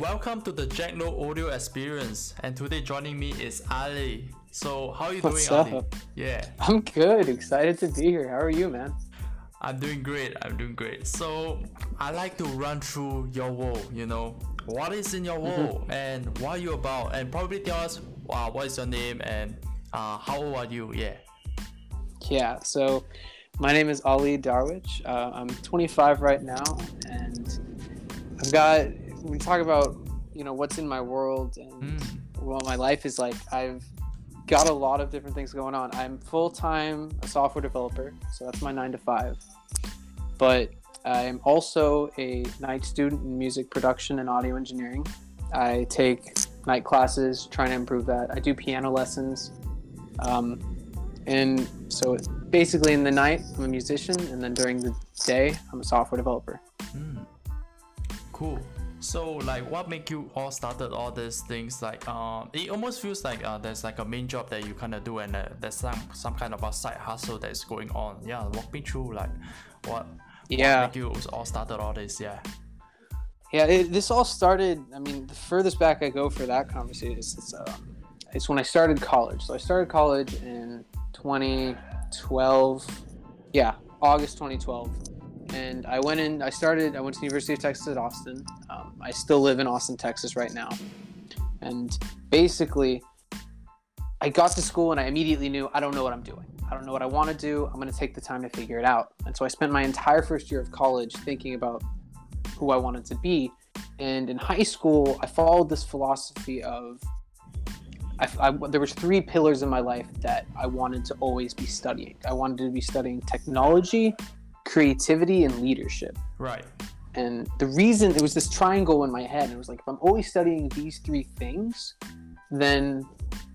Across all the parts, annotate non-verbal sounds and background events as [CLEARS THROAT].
Welcome to the Jack No Audio Experience, and today joining me is Ali. So, how are you What's doing, Ali? Yeah, I'm good. Excited to be here. How are you, man? I'm doing great. I'm doing great. So, I like to run through your wall. You know, what is in your world, and what are you about, and probably tell us uh, what is your name and uh, how old are you? Yeah. Yeah. So, my name is Ali Darwich. Uh, I'm 25 right now, and I've got. We talk about you know what's in my world and Mm. what my life is like. I've got a lot of different things going on. I'm full time a software developer, so that's my nine to five. But I'm also a night student in music production and audio engineering. I take night classes, trying to improve that. I do piano lessons. Um, and so basically in the night, I'm a musician, and then during the day, I'm a software developer. Mm. Cool. So, like, what make you all started all these things? Like, um, it almost feels like uh, there's like a main job that you kind of do, and uh, there's some some kind of a side hustle that is going on. Yeah, walk me through like what. Yeah. What make you all started all this? Yeah. Yeah, it, this all started. I mean, the furthest back I go for that conversation is it's, um, it's when I started college. So I started college in 2012. Yeah, August 2012. And I went in. I started. I went to the University of Texas at Austin. Um, I still live in Austin, Texas, right now. And basically, I got to school and I immediately knew I don't know what I'm doing. I don't know what I want to do. I'm going to take the time to figure it out. And so I spent my entire first year of college thinking about who I wanted to be. And in high school, I followed this philosophy of I, I, there was three pillars in my life that I wanted to always be studying. I wanted to be studying technology, creativity, and leadership. Right. And the reason it was this triangle in my head, it was like if I'm always studying these three things, then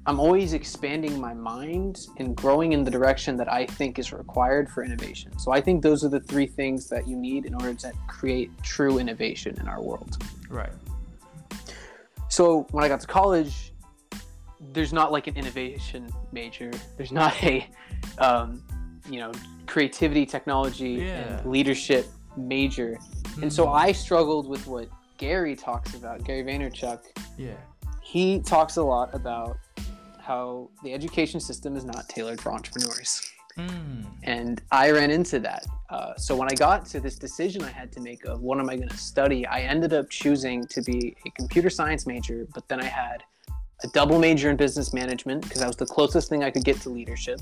I'm always expanding my mind and growing in the direction that I think is required for innovation. So I think those are the three things that you need in order to create true innovation in our world. Right. So when I got to college, there's not like an innovation major. There's not a, um, you know, creativity, technology, Yeah. and leadership major. And so Mm. I struggled with what Gary talks about, Gary Vaynerchuk. Yeah. He talks a lot about how the education system is not tailored for entrepreneurs. Mm. And I ran into that. Uh, so when I got to this decision I had to make of what am I going to study, I ended up choosing to be a computer science major, but then I had a double major in business management because that was the closest thing I could get to leadership.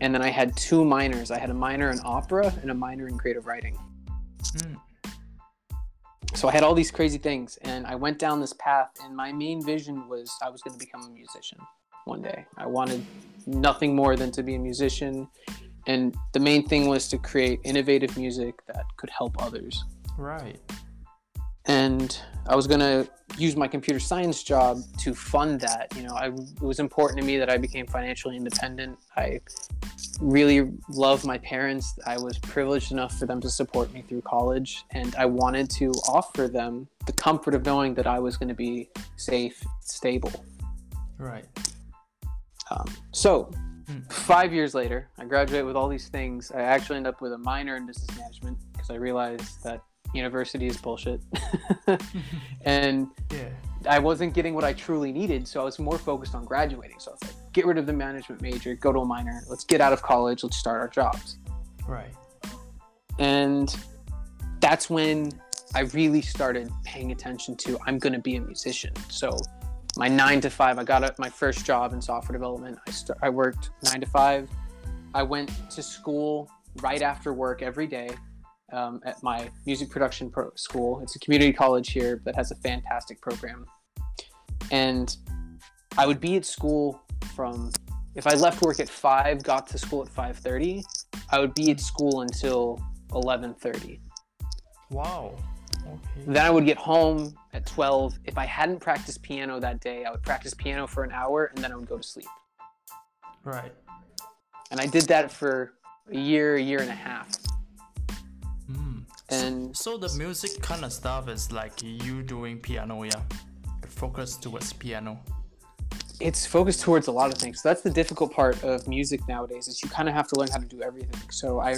And then I had two minors. I had a minor in opera and a minor in creative writing. Mm. So I had all these crazy things, and I went down this path. And my main vision was I was going to become a musician one day. I wanted nothing more than to be a musician, and the main thing was to create innovative music that could help others. Right. And I was going to use my computer science job to fund that. You know, I, it was important to me that I became financially independent. I really love my parents. I was privileged enough for them to support me through college, and I wanted to offer them the comfort of knowing that I was going to be safe, stable. Right. Um, so, Hmm. five years later, I graduate with all these things. I actually end up with a minor in business management because I realized that university is bullshit. [LAUGHS] and Yeah. I wasn't getting what I truly needed, so I was more focused on graduating. So I was like, get rid of the management major, go to a minor, let's get out of college, let's start our jobs. Right. And that's when I really started paying attention to I'm going to be a musician. So my nine to five, I got my first job in software development. I st- I worked nine to five. I went to school right after work every day um, at my music production pro- school. It's a community college here that has a fantastic program. And I would be at school from if I left work at five, got to school at five thirty. I would be at school until eleven thirty. Wow. Okay. Then I would get home at 12. If I hadn't practiced piano that day, I would practice piano for an hour and then I would go to sleep. Right. And I did that for a year, a year and a half. And So the music kind of stuff is like you doing piano, yeah. Focus towards piano. it's focused towards a lot of things. So that's the difficult part of music nowadays is you kind of have to learn how to do everything. So I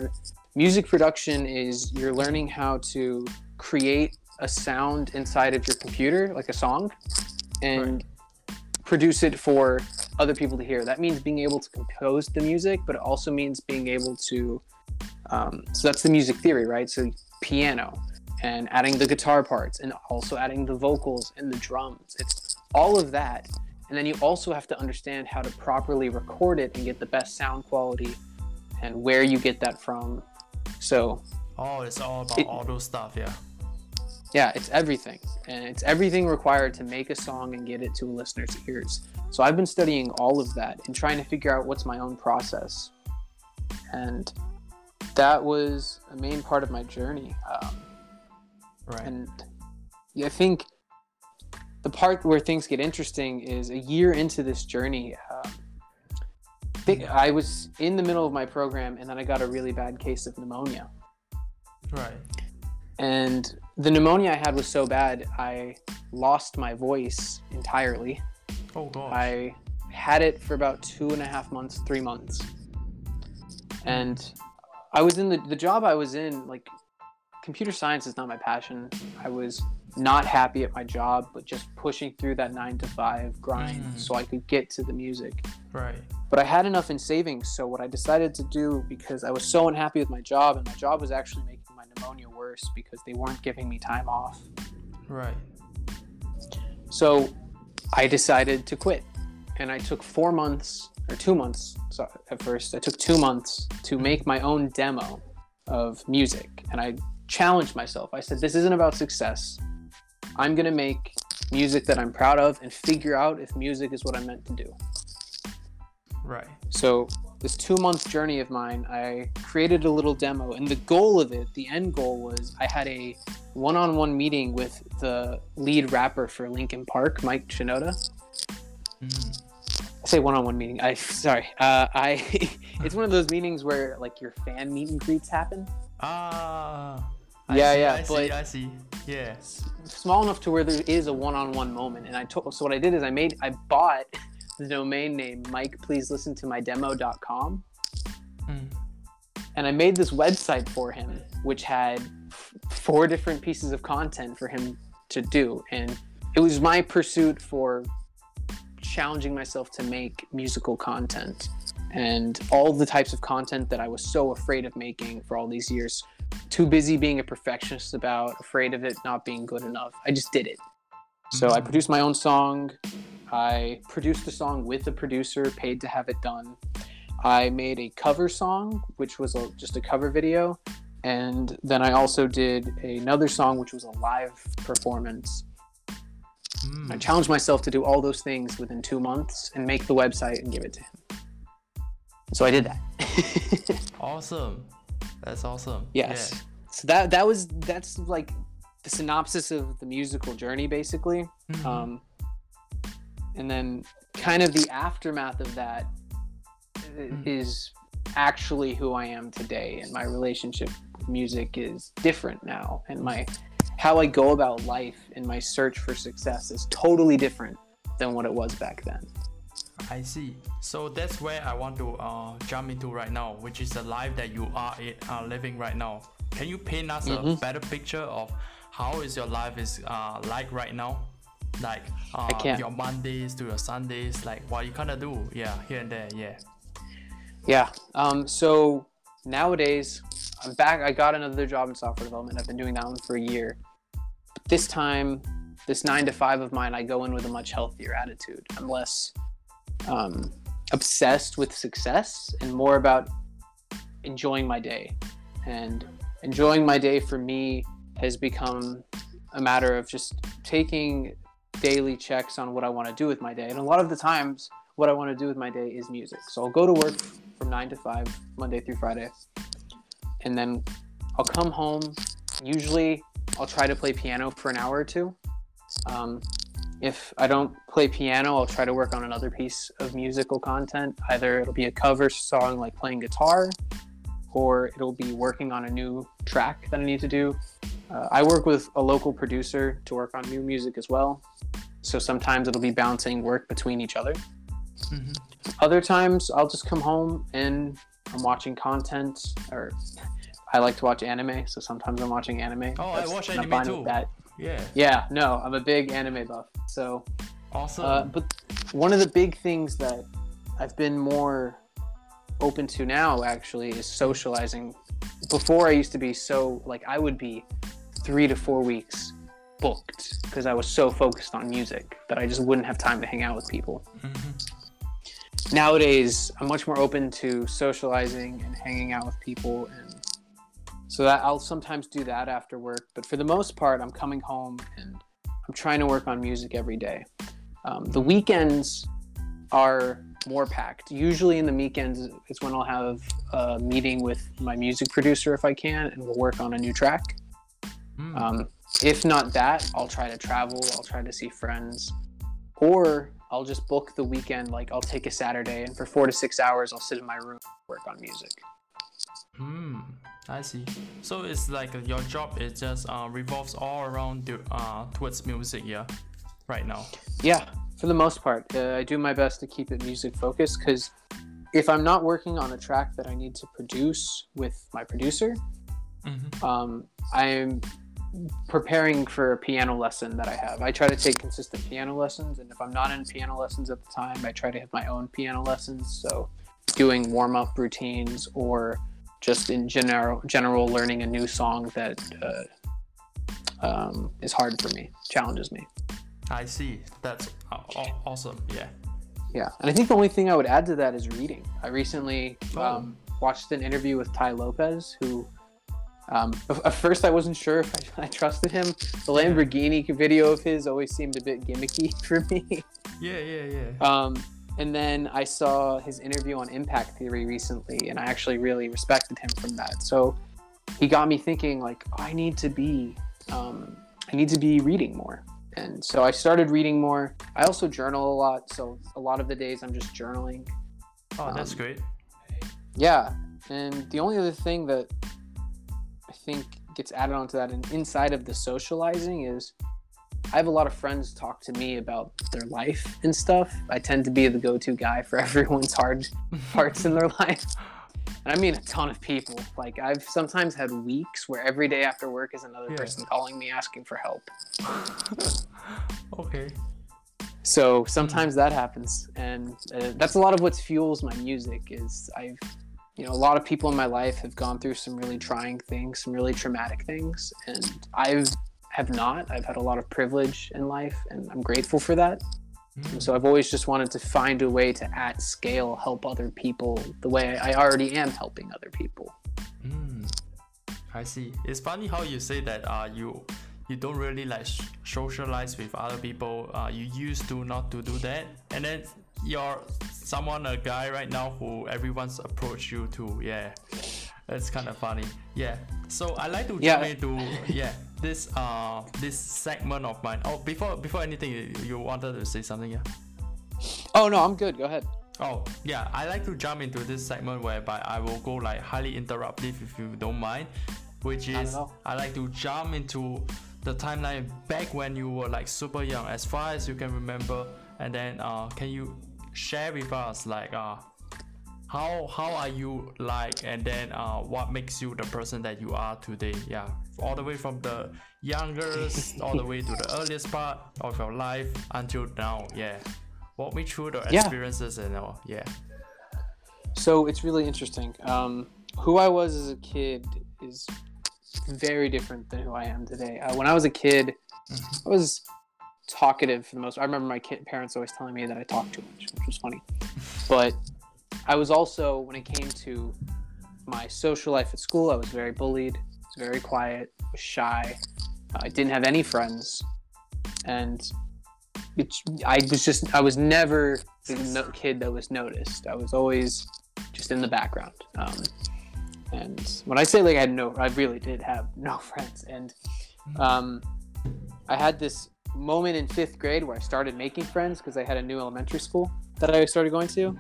music production is you're learning how to create a sound inside of your computer, like a song, and produce it for other people to hear. That means being able to compose the music, but it also means being able to. Um, so that's the music theory, right? So piano and adding the guitar parts and also adding the vocals and the drums. It's all of that. And then you also have to understand how to properly record it and get the best sound quality and where you get that from. So Oh, it's all about It- all those stuff, yeah. yeah, it's everything. And it's everything required to make a song and get it to a listener's ears. So I've been studying all of that and trying to figure out what's my own process. And that was a main part of my journey. Um, Right. and I think the part where things get interesting is a year into this journey. Um, I think I was in the middle of my program, and then I got a really bad case of pneumonia. right. And the pneumonia I had was so bad, I lost my voice entirely. Oh gosh. I had it for about two and a half months, three months. And I was in the, the job I was in, like, computer science is not my passion. I was not happy at my job, but just pushing through that nine to five grind Mm. so I could get to the music. right. But I had enough in savings, so what I decided to do because I was so unhappy with my job, and my job was actually making my pneumonia worse because they weren't giving me time off. Right. So I decided to quit. And I took four months, or two months so at first. I took two months to make my own demo of music. And I challenged myself. I said, This isn't about success. I'm going to make music that I'm proud of and figure out if music is what I'm meant to do. Right. So, this two month journey of mine, I created a little demo. And the goal of it, the end goal was I had a one on one meeting with the lead rapper for Linkin Park, Mike Shinoda. Mm. Say one on one meeting. I sorry. Uh, I [LAUGHS] it's one of those meetings where like your fan meet and greets happen. Ah. I Yeah, see, yeah, I see, but- I see. Yeah. Small enough to where there is a one on one moment. And I told so what I did is I made I bought [LAUGHS] the domain name Mike please listen to my demo.com Mm. and I made this website for him, which had four different pieces of content for him to do. And it was my pursuit for challenging myself to make musical content and all the types of content that I was so afraid of making for all these years. Too busy being a perfectionist about, afraid of it not being good enough. I just did it. So I Mhm. produced my own song. I produced the song with a producer, paid to have it done. I made a cover song, which was a, just a cover video. And then I also did another song, which was a live performance. Mm. I challenged myself to do all those things within two months and make the website and give it to him. So I did that. [LAUGHS] Awesome. That's awesome. yes. Yeah. So that that was that's like the synopsis of the musical journey, basically. Mhm. um, and then kind of the aftermath of that i- Mm. is actually who I am today, and my relationship with music is different now, and my how I go about life and my search for success is totally different than what it was back then. I see. So that's where I want to uh, jump into right now, which is the life that you are uh, living right now. Can you paint us a Mhm. better picture of how is your life is uh, like right now? Like uh, your Mondays to your Sundays, like what you kind of do, yeah, here and there, yeah. Yeah. Um, so nowadays, I'm back. I got another job in software development. I've been doing that one for a year. This time, this nine to five of mine, I go in with a much healthier attitude. I'm less um, obsessed with success and more about enjoying my day. And enjoying my day for me has become a matter of just taking daily checks on what I want to do with my day. And a lot of the times, what I want to do with my day is music. So I'll go to work from nine to five, Monday through Friday, and then I'll come home. Usually, I'll try to play piano for an hour or two. Um, if I don't play piano, I'll try to work on another piece of musical content. Either it'll be a cover song like playing guitar, or it'll be working on a new track that I need to do. Uh, I work with a local producer to work on new music as well. So sometimes it'll be bouncing work between each other. hmm Other times I'll just come home and I'm watching content or I like to watch anime, so sometimes I'm watching anime. Oh, I That's- watch and I'm anime too. That. Yeah. Yeah, no, I'm a big anime buff. So, Awesome. uh, but one of the big things that I've been more open to now actually is socializing. Before I used to be so like I would be three to four weeks booked because I was so focused on music that I just wouldn't have time to hang out with people. Mhm. Nowadays, I'm much more open to socializing and hanging out with people, and so that I'll sometimes do that after work. But for the most part, I'm coming home and I'm trying to work on music every day. Um, the weekends are more packed. Usually, in the weekends is when I'll have a meeting with my music producer if I can, and we'll work on a new track. Mm. Um, if not that, I'll try to travel. I'll try to see friends, or I'll just book the weekend. Like I'll take a Saturday, and for four to six hours, I'll sit in my room and work on music. Hmm, I see. So it's like your job is just uh, revolves all around the, uh, towards music, yeah, right now. Yeah, for the most part, uh, I do my best to keep it music focused because if I'm not working on a track that I need to produce with my producer, Mm-hmm. um, I'm preparing for a piano lesson that I have. I try to take consistent piano lessons, and if I'm not in piano lessons at the time, I try to have my own piano lessons. So, doing warm up routines or just in general, general learning a new song that uh, um, is hard for me, challenges me. I see. That's aw- aw- awesome. Yeah. Yeah, and I think the only thing I would add to that is reading. I recently Oh. um, watched an interview with Tai Lopez, who um, at at first I wasn't sure if I, [LAUGHS] I trusted him. The Lamborghini video of his always seemed a bit gimmicky [LAUGHS] for me. Yeah, yeah, yeah. Um, and then I saw his interview on Impact Theory recently, and I actually really respected him from that. So he got me thinking, like, I need to be, um, I need to be reading more. And so I started reading more. I also journal a lot, so a lot of the days I'm just journaling. Oh, that's um, great. Yeah, and the only other thing that I think gets added onto that, and inside of the socializing, is I have a lot of friends talk to me about their life and stuff. I tend to be the go-to guy for [LAUGHS] everyone's hard parts in their life, and I mean a ton of people. Like I've sometimes had weeks where every day after work is another Yeah. person calling me asking for help. [LAUGHS] okay. So sometimes that happens, and uh, that's a lot of what fuels my music. Is I've, you know, a lot of people in my life have gone through some really trying things, some really traumatic things, and I've have not. I've had a lot of privilege in life, and I'm grateful for that. Mm. So I've always just wanted to find a way to, at scale, help other people the way I already am helping other people. Mm. I see. It's funny how you say that uh, you you don't really like socialize with other people. Uh, you used to not to do that, and then you're someone a guy right now who everyone's approach you to. Yeah, that's kind of funny. Yeah. So I like to Yeah. jump into yeah this uh this segment of mine. Oh, before before anything, you, you wanted to say something? Yeah. Oh no, I'm good. Go ahead. Oh, yeah, I like to jump into this segment whereby I will go like highly interruptive if you don't mind, which is all. I like to jump into the timeline back when you were like super young, as far as you can remember, and then uh, can you share with us like uh, how how are you like, and then uh, what makes you the person that you are today? Yeah, all the way from the youngest all the way to the earliest part of your life until now. Yeah. Walk me through the Yeah. experiences and all. Yeah. So it's really interesting. Um, who I was as a kid is very different than who I am today. Uh, when I was a kid, I was talkative for the most. I remember my kid, parents always telling me that I talked too much, which was funny. [LAUGHS] But I was also, when it came to my social life at school, I was very bullied. Very quiet. Was shy. I didn't have any friends, and it, I was just I was never the no- kid that was noticed. I was always just in the background. Um, and when I say like I had no, I really did have [LAUGHS] no friends. And um, I had this moment in fifth grade where I started making friends because I had a new elementary school that I started going to.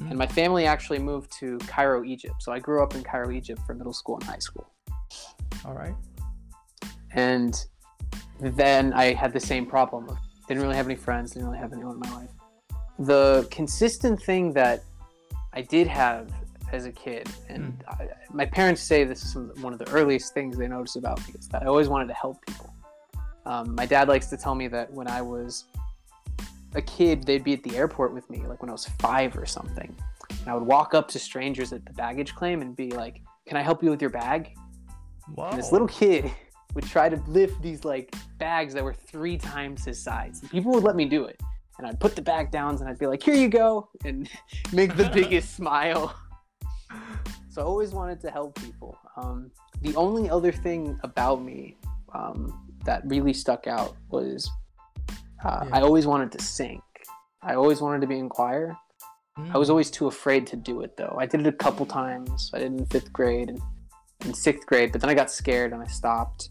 And my family actually moved to Cairo, Egypt. So I grew up in Cairo, Egypt for middle school and high school. All right. And then I had the same problem. Didn't really have any friends, didn't really have anyone in my life. The consistent thing that I did have as a kid, and I, my parents say this is some, one of the earliest things they noticed about me, is that I always wanted to help people. Um, my dad likes to tell me that when I was a kid, they'd be at the airport with me, like when I was five or something. And I would walk up to strangers at the baggage claim and be like, Can I help you with your bag? Wow. And this little kid would try to lift these like bags that were three times his size. And people would let me do it. And I'd put the bag down and I'd be like, Here you go, and [LAUGHS] make the biggest [LAUGHS] smile. So I always wanted to help people. Um, the only other thing about me um, that really stuck out was uh, Yeah. I always wanted to sing. I always wanted to be in choir. I was Mm. always too afraid to do it though. I did it a couple times. I did it in fifth grade and in sixth grade, but then I got scared and I stopped.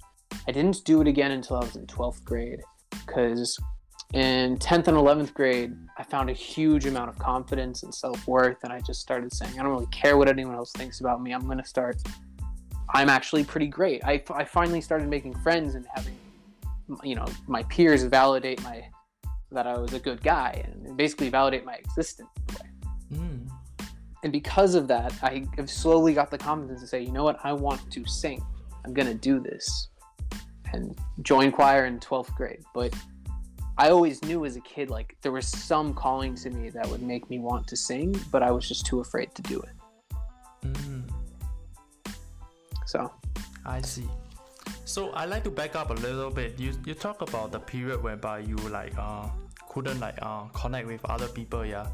I didn't do it again until I was in 12th grade because in 10th and 11th grade, I found a huge amount of confidence and self worth. And I just started saying, I don't really care what anyone else thinks about me. I'm going to start. I'm actually pretty great. I, I finally started making friends and having, you know, my peers validate my that I was a good guy and basically validate my existence. Mm. And because of that i have slowly got the confidence to say you know what i want to sing i'm gonna do this and join choir in 12th grade but i always knew as a kid like there was some calling to me that would make me want to sing but i was just too afraid to do it Mm. so I see. So I like to back up a little bit. You you talk about the period whereby you like uh couldn't like uh connect with other people, yeah.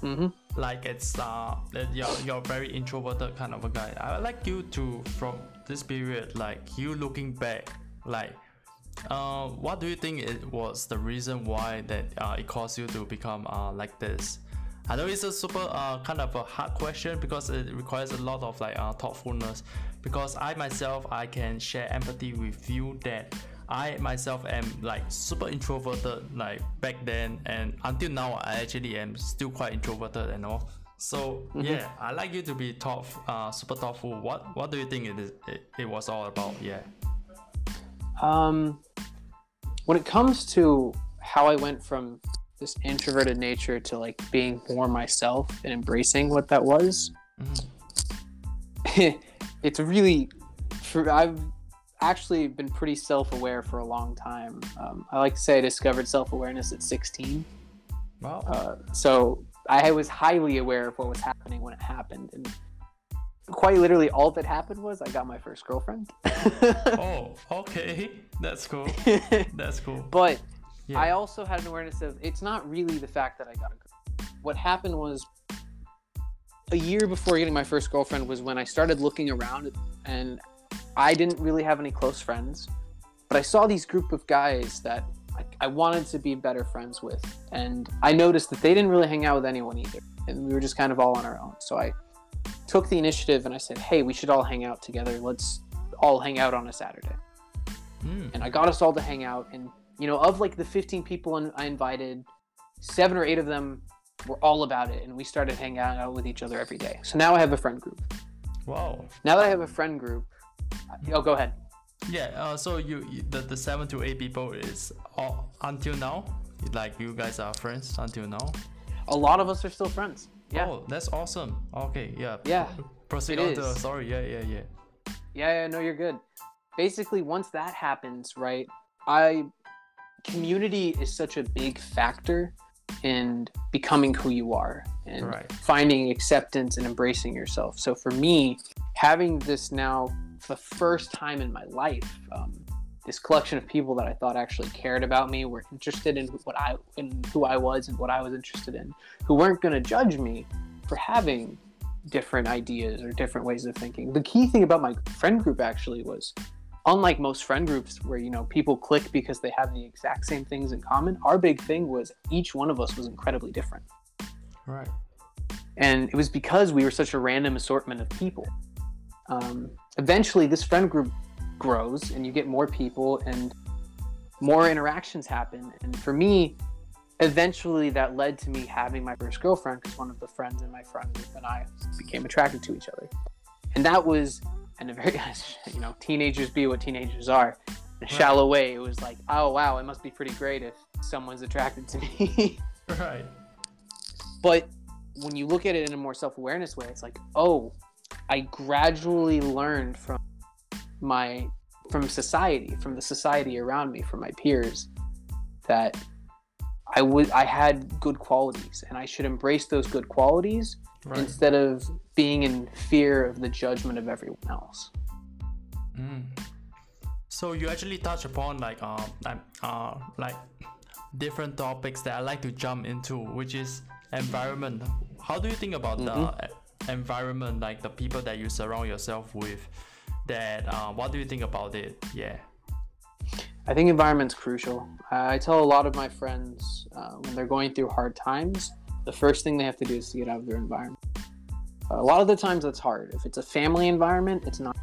Hmm Like it's uh that you're you're very introverted kind of a guy. I would like you to from this period, like you looking back, like uh what do you think it was the reason why that uh, it caused you to become uh like this? I know it's a super uh, kind of a hard question because it requires a lot of like uh, thoughtfulness. Because I myself I can share empathy with you that I myself am like super introverted like back then and until now I actually am still quite introverted and all. So yeah, I like you to be tough, uh, super thoughtful. What what do you think it is? It, it was all about? Yeah. um when it comes to how i went from this introverted nature to like being more myself and embracing what that was Mhm. [LAUGHS] it's really for I've actually been pretty self-aware for a long time. Um, I like to say I discovered self-awareness at 16. Wow. Uh, so I was highly aware of what was happening when it happened, and quite literally, all that happened was I got my first girlfriend. [LAUGHS] oh, okay. That's cool. [LAUGHS] That's cool. but Yeah. I also had an awareness of it's not really the fact that I got a girl. What happened was a year before getting my first girlfriend was when I started looking around and I didn't really have any close friends, but I saw these group of guys that I, I wanted to be better friends with. And I noticed that they didn't really hang out with anyone either. And we were just kind of all on our own. So I took the initiative and I said, hey, we should all hang out together. Let's all hang out on a Saturday Mm. and I got us all to hang out. And you know, of like the 15 people I invited, seven or eight of them were all about it, and we started hanging out with each other every day. So now I have a friend group. Wow. Now that I have a friend group, oh, go ahead. Yeah. Uh, so you, you the, the seven to eight people is all until now. Like you guys are friends until now. A lot of us are still friends. Yeah, Oh, that's awesome. Okay. Yeah. Yeah, Proceed on to is. Yeah. Yeah. Yeah. yeah, yeah. No, you're good. Basically, once that happens, right? I community is such a big factor in becoming who you are and Right. finding acceptance and embracing yourself. So for me, having this now the first time in my life, um, this collection of people that I thought actually cared about me, were interested in what I in who I was and what I was interested in, who weren't going to judge me for having different ideas or different ways of thinking. The key thing about my friend group actually was unlike most friend groups where you know people click because they have the exact same things in common our big thing was each one of us was incredibly different Right. and it was because we were such a random assortment of people um, eventually this friend group grows and you get more people and more interactions happen. And for me eventually that led to me having my first girlfriend because one of the friends in my friend group and i became attracted to each other. And that was in a very [LAUGHS] you know teenagers be what teenagers are. In a shallow way it was like oh wow it must be pretty great if someone's attracted to me. [LAUGHS] Right. But when you look at it in a more self awareness way, it's like, oh, I gradually learned from my from society, from the society around me, from my peers, that I would I had good qualities and I should embrace those good qualities right. instead of being in fear of the judgment of everyone else. Mm. So you actually touch upon like um uh, like different topics that I like to jump into, which is environment. How do you think about mm-hmm. the environment, like the people that you surround yourself with? That uh, what do you think about it? Yeah. I think environment's crucial. I tell a lot of my friends uh, when they're going through hard times, the first thing they have to do is to get out of their environment. a lot of the times that's hard. If it's a family environment, it's not.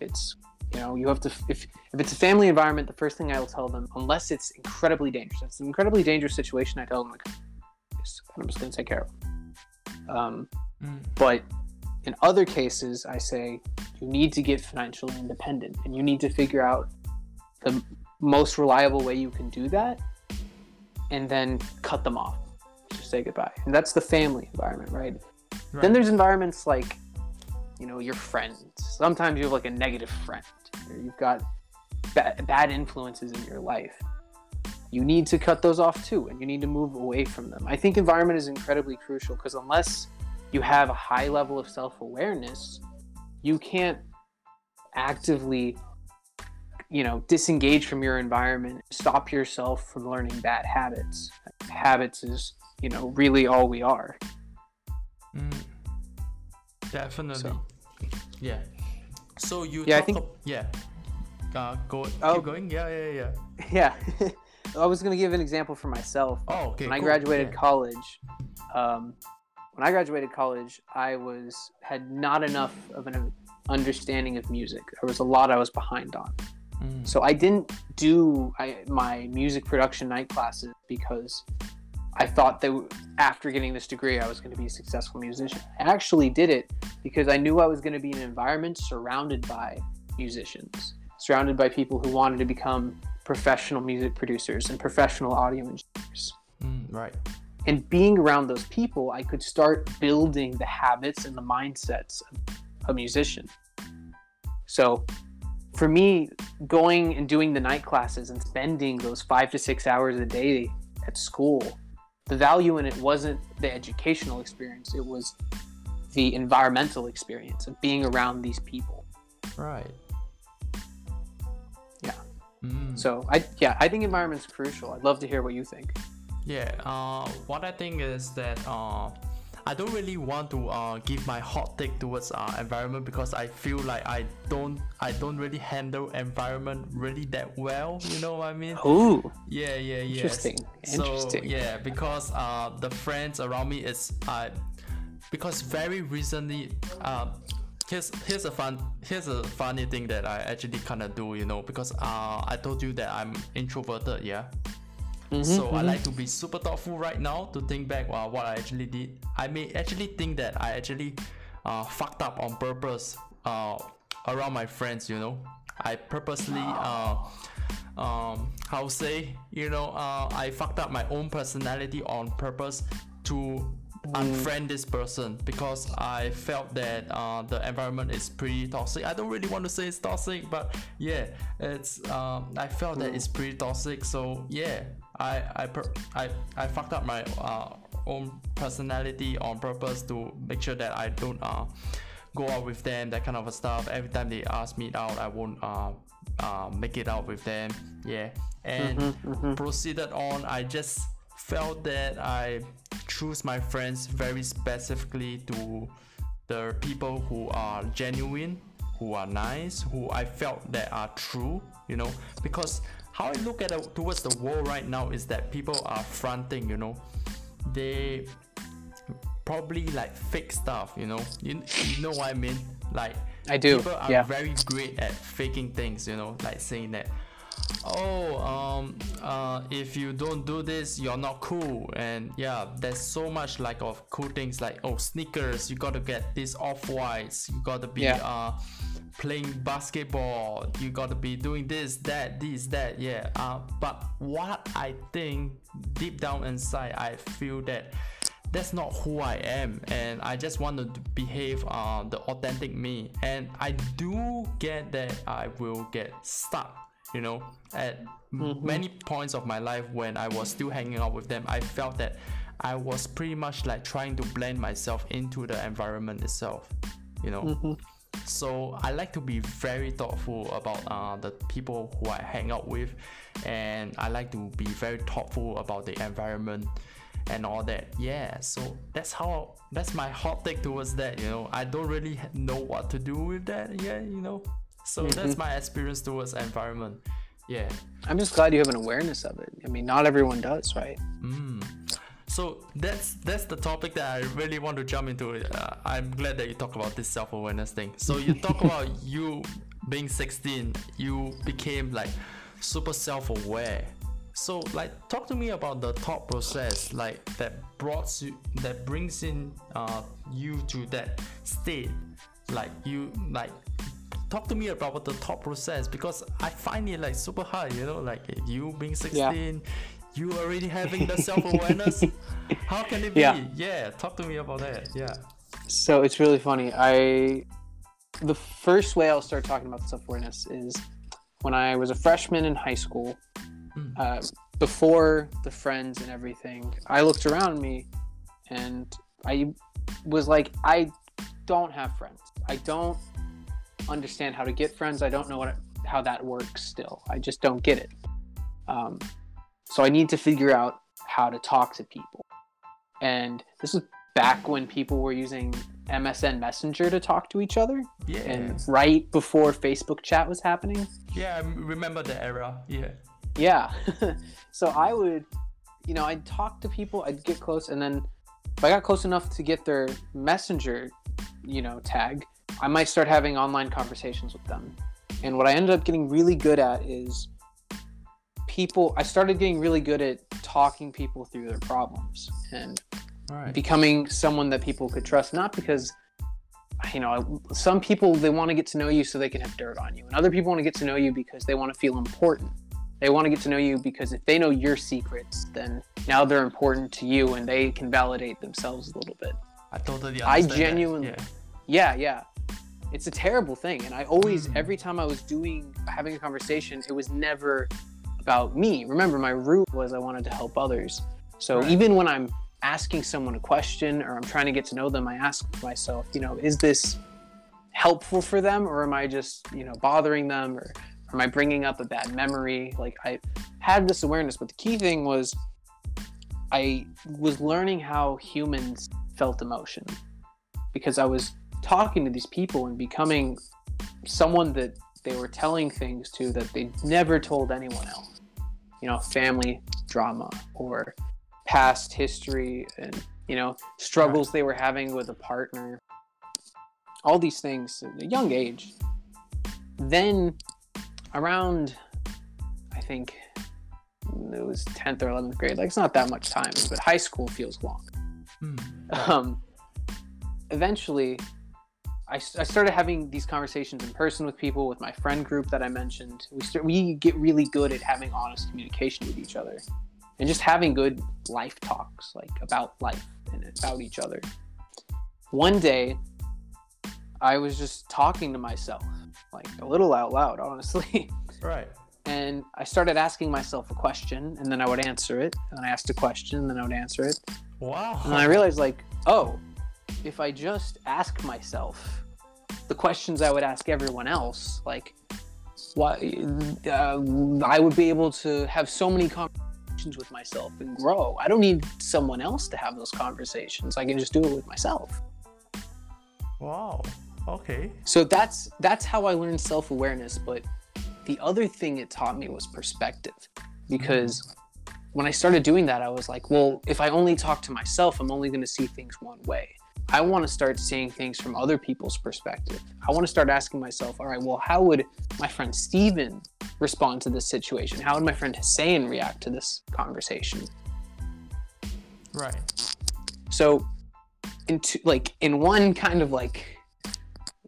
It's you know you have to if if it's a family environment, the first thing I will tell them, unless it's incredibly dangerous, it's an incredibly dangerous situation. I tell them like, I'm just to take care of them. Um, mm. But in other cases, I say you need to get financially independent, and you need to figure out the most reliable way you can do that and then cut them off just say goodbye. And that's the family environment right, right. then there's environments like you know your friends. Sometimes you have like a negative friend or you've got ba- bad influences in your life. You need to cut those off too and you need to move away from them. I think environment is incredibly crucial because unless you have a high level of self-awareness you can't actively you know disengage from your environment stop yourself from learning bad habits. Habits is you know really all we are. Mm, definitely. So. yeah. So you yeah i think yeah. Uh, go oh, keep going? Yeah yeah yeah. [LAUGHS] Yeah. [LAUGHS] I was going to give an example for myself. Oh okay when cool. i graduated yeah. college um, when i graduated college i was had not enough of an understanding of music there was a lot i was behind on Mm. So I didn't do I, my music production night classes because I thought that after getting this degree, I was going to be a successful musician. I actually did it because I knew I was going to be in an environment surrounded by musicians, surrounded by people who wanted to become professional music producers and professional audio engineers. Mm, right. And being around those people, I could start building the habits and the mindsets of a musician. So for me, going and doing the night classes and spending those five to six hours a day at school, the value in it wasn't the educational experience, it was the environmental experience of being around these people. Right. Yeah. Mm. So I yeah, I think environment's crucial. I'd love to hear what you think. Yeah, uh, what I think is that uh, I don't really want to uh, give my hot take towards uh, environment because I feel like I don't I don't really handle environment really that well. You know what I mean? Oh. Yeah, yeah, yeah. Interesting. Interesting. Yeah, because uh, the friends around me is uh, because very recently uh, here's here's a fun here's a funny thing that I actually kind of do. You know because uh, I told you that I'm introverted. Yeah. Mm-hmm, so mm-hmm. I like to be super thoughtful right now to think back uh, what I actually did. I may actually think that I actually uh, fucked up on purpose uh, around my friends. You know, I purposely uh, um, how say you know uh, I fucked up my own personality on purpose to mm. unfriend this person because I felt that uh, the environment is pretty toxic. I don't really want to say it's toxic, but yeah, it's um, I felt that it's pretty toxic. So yeah, I I per- I, I fucked up my uh, own personality on purpose to make sure that I don't uh, go out with them that kind of stuff. Every time they ask me out, I won't uh, uh, make it out with them. Yeah, and mm-hmm, mm-hmm. proceeded on. I just felt that I choose my friends very specifically to the people who are genuine, who are nice, who I felt that are true. You know, because how I look at it towards the world right now is that people are fronting, you know, they probably like fake stuff, you know. You, you know what I mean? Like I do. People are yeah. very great at faking things, you know, like saying that oh um uh if you don't do this you're not cool and yeah there's so much like of cool things like oh sneakers you got to get this off whites you got to be yeah. uh playing basketball you got to be doing this that this that yeah uh, but what i think deep down inside i feel that that's not who I am, and I just want to behave uh, the authentic me. And I do get that I will get stuck, you know, at mm-hmm. many points of my life when I was still hanging out with them. I felt that I was pretty much like trying to blend myself into the environment itself, you know. Mm-hmm. So I like to be very thoughtful about uh, the people who I hang out with, and I like to be very thoughtful about the environment and all that. Yeah, so that's how that's my hot take towards that. You know, I don't really know what to do with that. Yeah, you know. So mm-hmm. that's my experience towards environment. Yeah. I'm just glad you have an awareness of it. I mean, not everyone does, right? Mm. So that's that's the topic that I really want to jump into. Uh, I'm glad that you talk about this self awareness thing. So you talk [LAUGHS] about you being 16, you became like super self aware so like talk to me about the thought process like that brought you that brings in uh, you to that state like you like talk to me about the thought process because i find it like super hard you know like you being 16 yeah. You already having the self-awareness [LAUGHS] how can it be yeah. yeah talk to me about that yeah so it's really funny i the first way i'll start talking about self-awareness is when i was a freshman in high school Mm. Uh, before the friends and everything, I looked around me and I was like, I don't have friends. I don't understand how to get friends. I don't know what how that works still. I just don't get it. Um, so I need to figure out how to talk to people. And this is back when people were using MSN Messenger to talk to each other. Yeah. And right before Facebook chat was happening. Yeah, I remember the era. Yeah. Yeah. [LAUGHS] so I would, you know, I'd talk to people, I'd get close, and then if I got close enough to get their messenger, you know, tag, I might start having online conversations with them. And what I ended up getting really good at is people, I started getting really good at talking people through their problems and right. becoming someone that people could trust, not because you know, some people they want to get to know you so they can have dirt on you, and other people want to get to know you because they want to feel important. They want to get to know you because if they know your secrets, then now they're important to you and they can validate themselves a little bit. I totally I genuinely, yeah. yeah, yeah. It's a terrible thing. And I always, mm. every time I was doing, having a conversation, it was never about me. Remember, my root was I wanted to help others. So right. even when I'm asking someone a question or I'm trying to get to know them, I ask myself, you know, is this helpful for them or am I just, you know, bothering them or Am I bringing up a bad memory? Like I had this awareness, but the key thing was I was learning how humans felt emotion because I was talking to these people and becoming someone that they were telling things to that they never told anyone else. You know, family drama or past history and, you know, struggles they were having with a partner. All these things at a young age. Then around, I think it was 10th or 11th grade. Like it's not that much time, but high school feels long. Mm. Um, eventually, I, I started having these conversations in person with people, with my friend group that I mentioned. We start, we get really good at having honest communication with each other, and just having good life talks, like about life and about each other. One day, I was just talking to myself like a little out loud, honestly. [LAUGHS] Right. And I started asking myself a question, and then I would answer it. And I asked a question, and then I would answer it. Wow. And I realized, like, oh, if I just ask myself the questions I would ask everyone else, like, why uh, I would be able to have so many conversations with myself and grow. I don't need someone else to have those conversations. I can just do it with myself. Wow. Okay. So that's that's how I learned self-awareness, but the other thing it taught me was perspective because when I started doing that, I was like, well, if I only talk to myself, I'm only going to see things one way. I want to start seeing things from other people's perspective. I want to start asking myself, all right, well, how would my friend Steven respond to this situation? How would my friend Hussein react to this conversation? Right. So, in two, like in one kind of like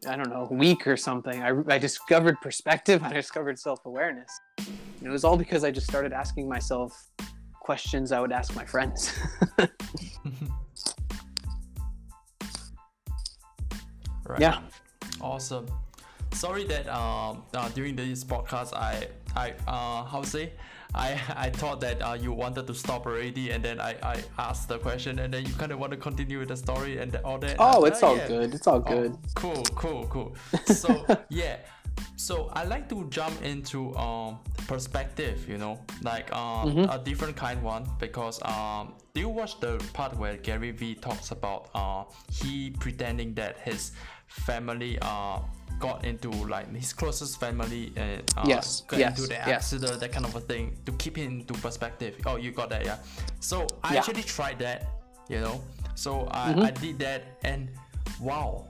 I don't know, week or something, I, I discovered perspective. [LAUGHS] I discovered self awareness. And it was all because I just started asking myself questions I would ask my friends. [LAUGHS] [LAUGHS] Right. Yeah. Awesome. Sorry that um uh, during this podcast I I uh how to say I I thought that uh, you wanted to stop already and then I I asked the question and then you kind of want to continue with the story and all that. Oh, Uh, it's all yeah. good. It's all Oh, good. cool, cool, cool. [LAUGHS] So yeah, so I like to jump into um perspective, you know, like um Mm-hmm. a different kind one because um do you watch the part where Gary Vee talks about uh he pretending that his family uh got into like his closest family and uh, Yes, got yes, into the yes. accident that kind of a thing to keep it into perspective. Oh, you got that, yeah. So I Yeah. actually tried that, you know. So I, Mm-hmm. I did that and wow,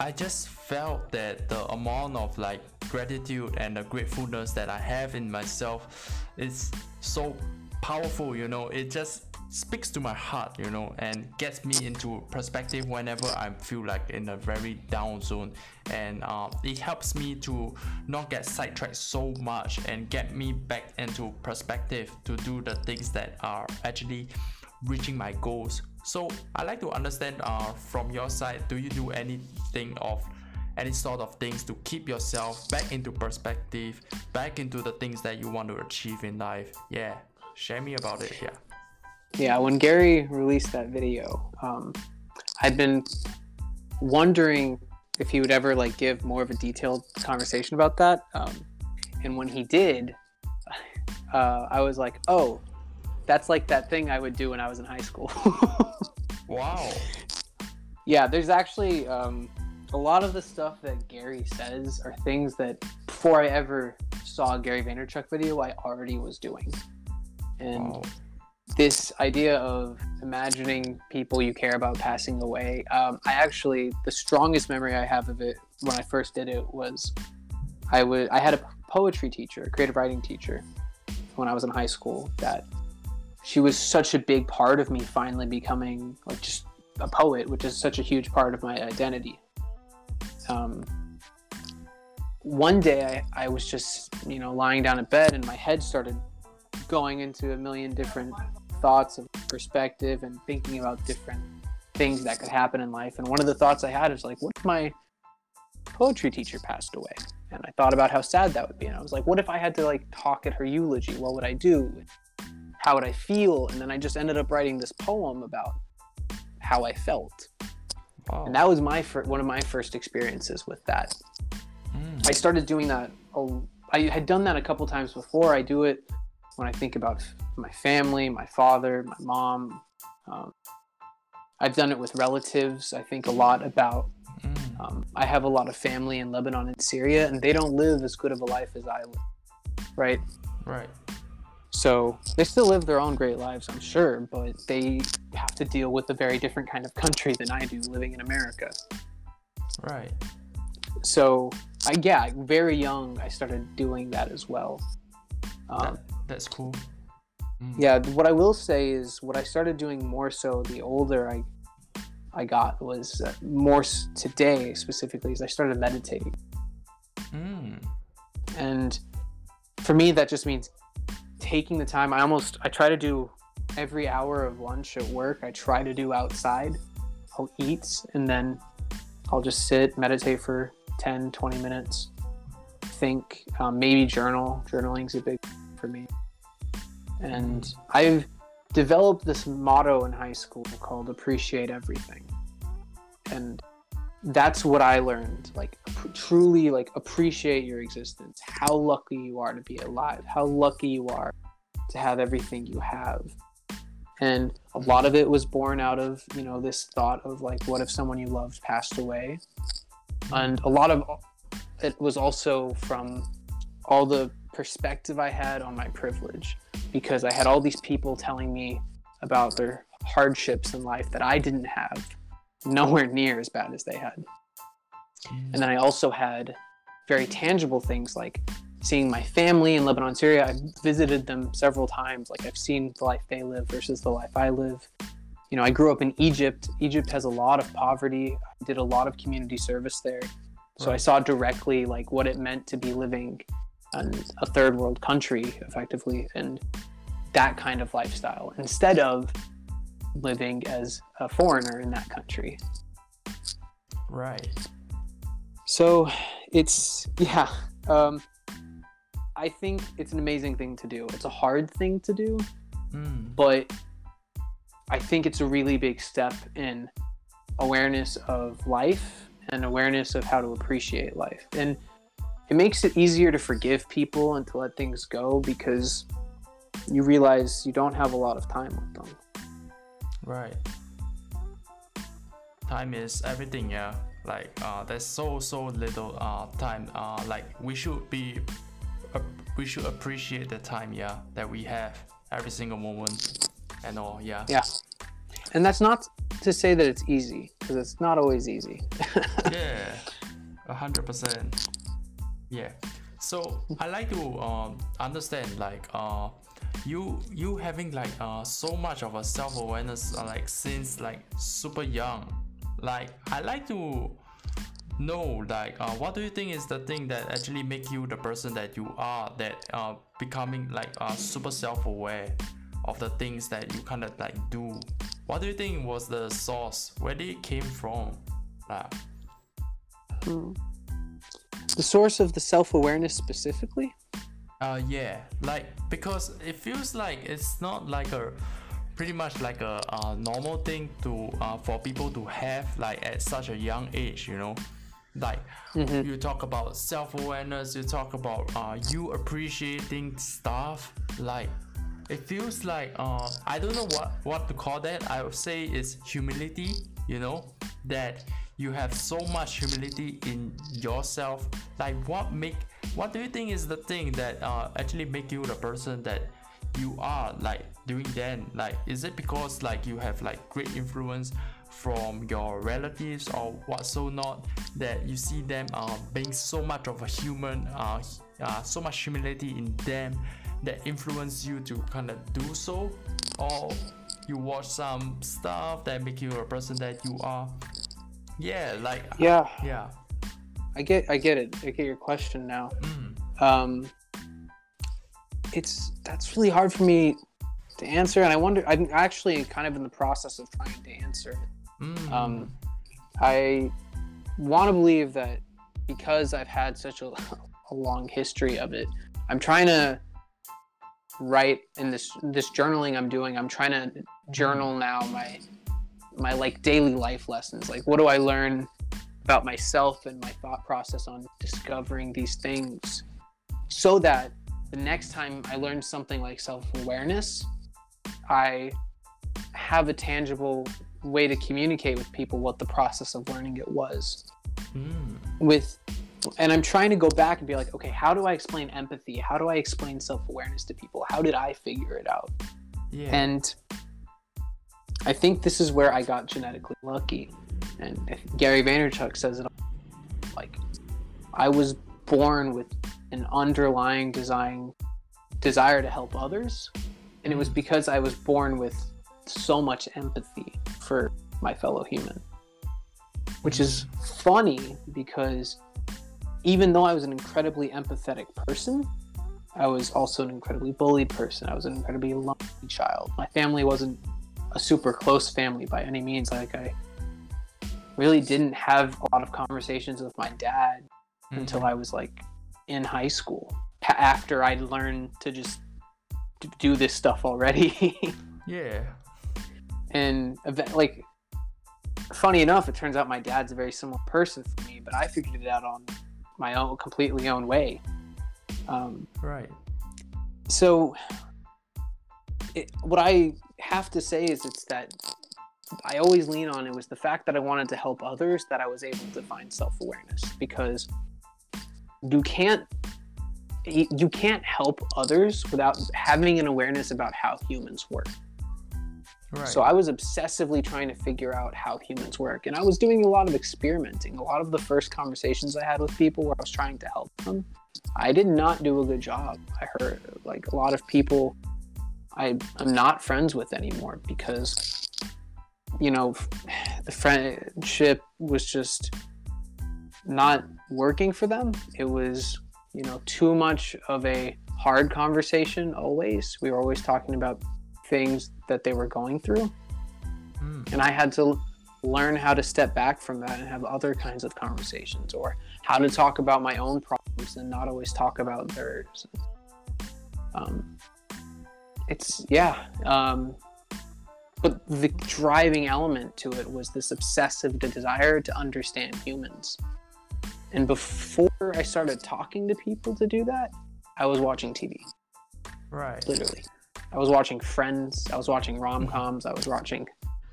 I just felt that the amount of like gratitude and the gratefulness that I have in myself is so powerful, you know. It just speaks to my heart, you know, and gets me into perspective whenever I feel like in a very down zone. And um, it helps me to not get sidetracked so much and get me back into perspective to do the things that are actually reaching my goals. So I like to understand uh, from your side, do you do anything of any sort of things to keep yourself back into perspective, back into the things that you want to achieve in life? Yeah, share me about it. Yeah. Yeah, when Gary released that video, um, I'd been wondering if he would ever like give more of a detailed conversation about that. Um, and when he did, [LAUGHS] uh, I was like, "Oh, that's like that thing I would do when I was in high school." [LAUGHS] Wow. yeah, there's actually um, a lot of the stuff that Gary says are things that before I ever saw a Gary Vaynerchuk video, I already was doing. And Wow. This idea of imagining people you care about passing away um, i actually the strongest memory i have of it when i first did it was i would i had a poetry teacher a creative writing teacher when i was in high school that she was such a big part of me finally becoming like just a poet which is such a huge part of my identity. Um, one day I, I was just you know lying down in bed and my head started going into a million different thoughts of perspective and thinking about different things that could happen in life. And one of the thoughts I had is like, what if my poetry teacher passed away? And I thought about how sad that would be. And I was like, what if I had to like talk at her eulogy? What would I do? How would I feel? And then I just ended up writing this poem about how I felt. Wow. And that was my fir- one of my first experiences with that. Mm. I started doing that. a- I had done that a couple times before. I do it when I think about my family, my father, my mom. Um, I've done it with relatives. I think a lot about. Mm. Um, I have a lot of family in Lebanon and Syria, and they don't live as good of a life as I live, right? Right. So they still live their own great lives, I'm sure, but they have to deal with a very different kind of country than I do living in America. Right. So, I, yeah, very young, I started doing that as well. Um, that's cool. Mm. yeah what i will say is what i started doing more so the older i i got was uh, more s- today specifically is i started meditating Mm. and for me that just means taking the time i almost i try to do every hour of lunch at work i try to do outside i'll eat and then i'll just sit meditate for 10 20 minutes think um, maybe journal journaling's a big for me. And i've developed this motto in high school called appreciate everything. And that's what i learned like truly like appreciate your existence how lucky you are to be alive how lucky you are to have everything you have. And a lot of it was born out of you know this thought of like what if someone you loved passed away? And a lot of it was also from all the perspective i had on my privilege because i had all these people telling me about their hardships in life that i didn't have nowhere near as bad as they had Mm. and then I also had very tangible things like seeing my family in Lebanon, Syria. I've visited them several times. Like I've seen the life they live versus the life I live. You know, I grew up in Egypt. Egypt has a lot of poverty. I did a lot of community service there. So I saw directly like what it meant to be living in a third world country effectively and that kind of lifestyle instead of living as a foreigner in that country. Right. So it's [LAUGHS] yeah. Um, I think it's an amazing thing to do. It's a hard thing to do, Mm. but I think it's a really big step in awareness of life and awareness of how to appreciate life. And it makes it easier to forgive people and to let things go because you realize you don't have a lot of time with them. Right. Time is everything, yeah. Like uh, there's so so little uh time. Uh, like we should be, uh, we should appreciate the time, yeah, that we have every single moment, and all, yeah. Yeah. And that's not to say that it's easy because it's not always easy. [LAUGHS] yeah, a hundred percent. Yeah. So I like to um understand like uh you you having like uh so much of a self awareness uh, like since like super young. Like I like to know like uh, what do you think is the thing that actually make you the person that you are that uh becoming like uh super self aware of the things that you kind of like do what do you think was the source where did it came from like, the source of the self awareness specifically? Uh, yeah, like because it feels like it's not like a pretty much like a, uh normal thing to uh, for people to have like at such a young age, you know. Like you talk about self awareness, you talk about uh, you appreciating stuff. Like it feels like uh, I don't know what what to call that. I would say it's humility. You know that you have so much humility in yourself. Like what make what do you think is the thing that uh, actually make you the person that you are like doing then? Like is it because like you have like great influence from your relatives or what so not that you see them uh, being so much of a human uh, uh, so much humility in them that influence you to kind of do so? Or you watch some stuff that make you a person that you are yeah like Yeah, yeah I get I get it. I get your question now. mm, Um it's that's really hard for me to answer and I wonder I'm actually kind of in the process of trying to answer it. mm, Um, I want to believe that because I've had such a, a long history of it, I'm trying to write in this this journaling I'm doing. I'm trying to journal now my my like daily life lessons. Like, what do I learn about myself and my thought process on discovering these things, so that the next time I learn something like self awareness, I have a tangible way to communicate with people what the process of learning it was. Mm, with and i'm trying to go back and be like okay how do i explain empathy? How do i explain self-awareness to people? How did i figure it out? Yeah. And i think this is where i got genetically lucky. And gary vaynerchuk says it like i was born with an underlying design desire to help others. And it was because i was born with so much empathy for my fellow human which is funny because even though i was an incredibly empathetic person i was also an incredibly bullied person. I was an incredibly lonely child. My family wasn't a super close family by any means like i really didn't have a lot of conversations with my dad until I was like in high school. After I'd learned to just d- do this stuff already, [LAUGHS] yeah and event- like, funny enough, it turns out my dad's a very similar person for me, but I figured it out on my own, completely own way. Um, right so, it, what I have to say is it's that I always lean on it was the fact that I wanted to help others that I was able to find self awareness because you can't you can't help others without having an awareness about how humans work. right So I was obsessively trying to figure out how humans work, and I was doing a lot of experimenting. A lot of the first conversations I had with people where I was trying to help them, I did not do a good job. I heard like a lot of people I am not friends with anymore because you know the friendship was just not working for them. It was you know too much of a hard conversation always. We were always talking about things that they were going through Mm, and I had to learn how to step back from that and have other kinds of conversations or how to talk about my own problems and not always talk about theirs. Um, it's yeah. Um, but the driving element to it was this obsessive desire to understand humans. And before I started talking to people to do that, I was watching TV. Right. Literally. I was watching Friends, I was watching rom coms, I was watching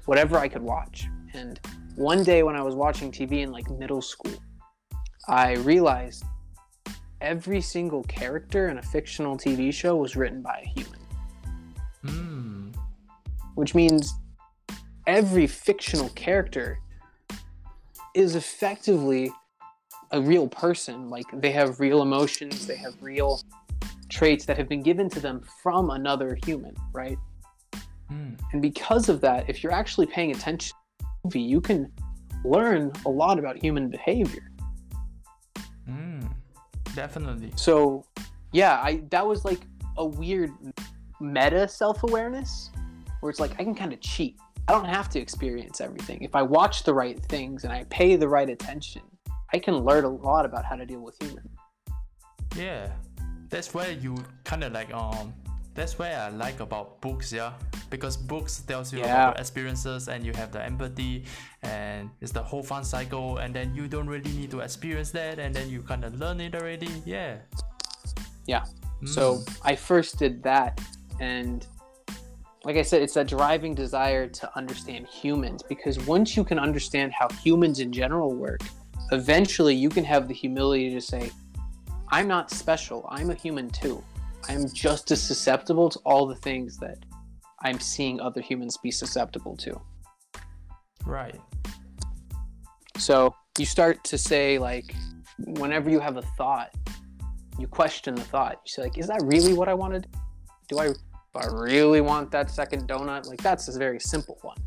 whatever I could watch. And one day when I was watching TV in like middle school, I realized every single character in a fictional TV show was written by a human. Which means every fictional character is effectively a real person. Like they have real emotions, they have real traits that have been given to them from another human, right? Mm. And because of that, if you're actually paying attention to the movie, you can learn a lot about human behavior. Mm. Definitely. So, yeah, I that was like a weird meta self-awareness where it's like I can kind of cheat. I don't have to experience everything. If I watch the right things and I pay the right attention, I can learn a lot about how to deal with humans. Yeah, that's where you kind of like um. That's where I like about books, yeah, because books tells you Yeah. about experiences and you have the empathy and it's the whole fun cycle and then you don't really need to experience that and then you kind of learn it already, yeah. Yeah. So Mm. I first did that, and like I said, it's that driving desire to understand humans because once you can understand how humans in general work, eventually you can have the humility to say, I'm not special, I'm a human too. I'm just as susceptible to all the things that I'm seeing other humans be susceptible to. right. So you start to say, like, whenever you have a thought, you question the thought. You say, like, is that really what I wanted? Do I, do I really want that second donut? Like, that's a very simple one.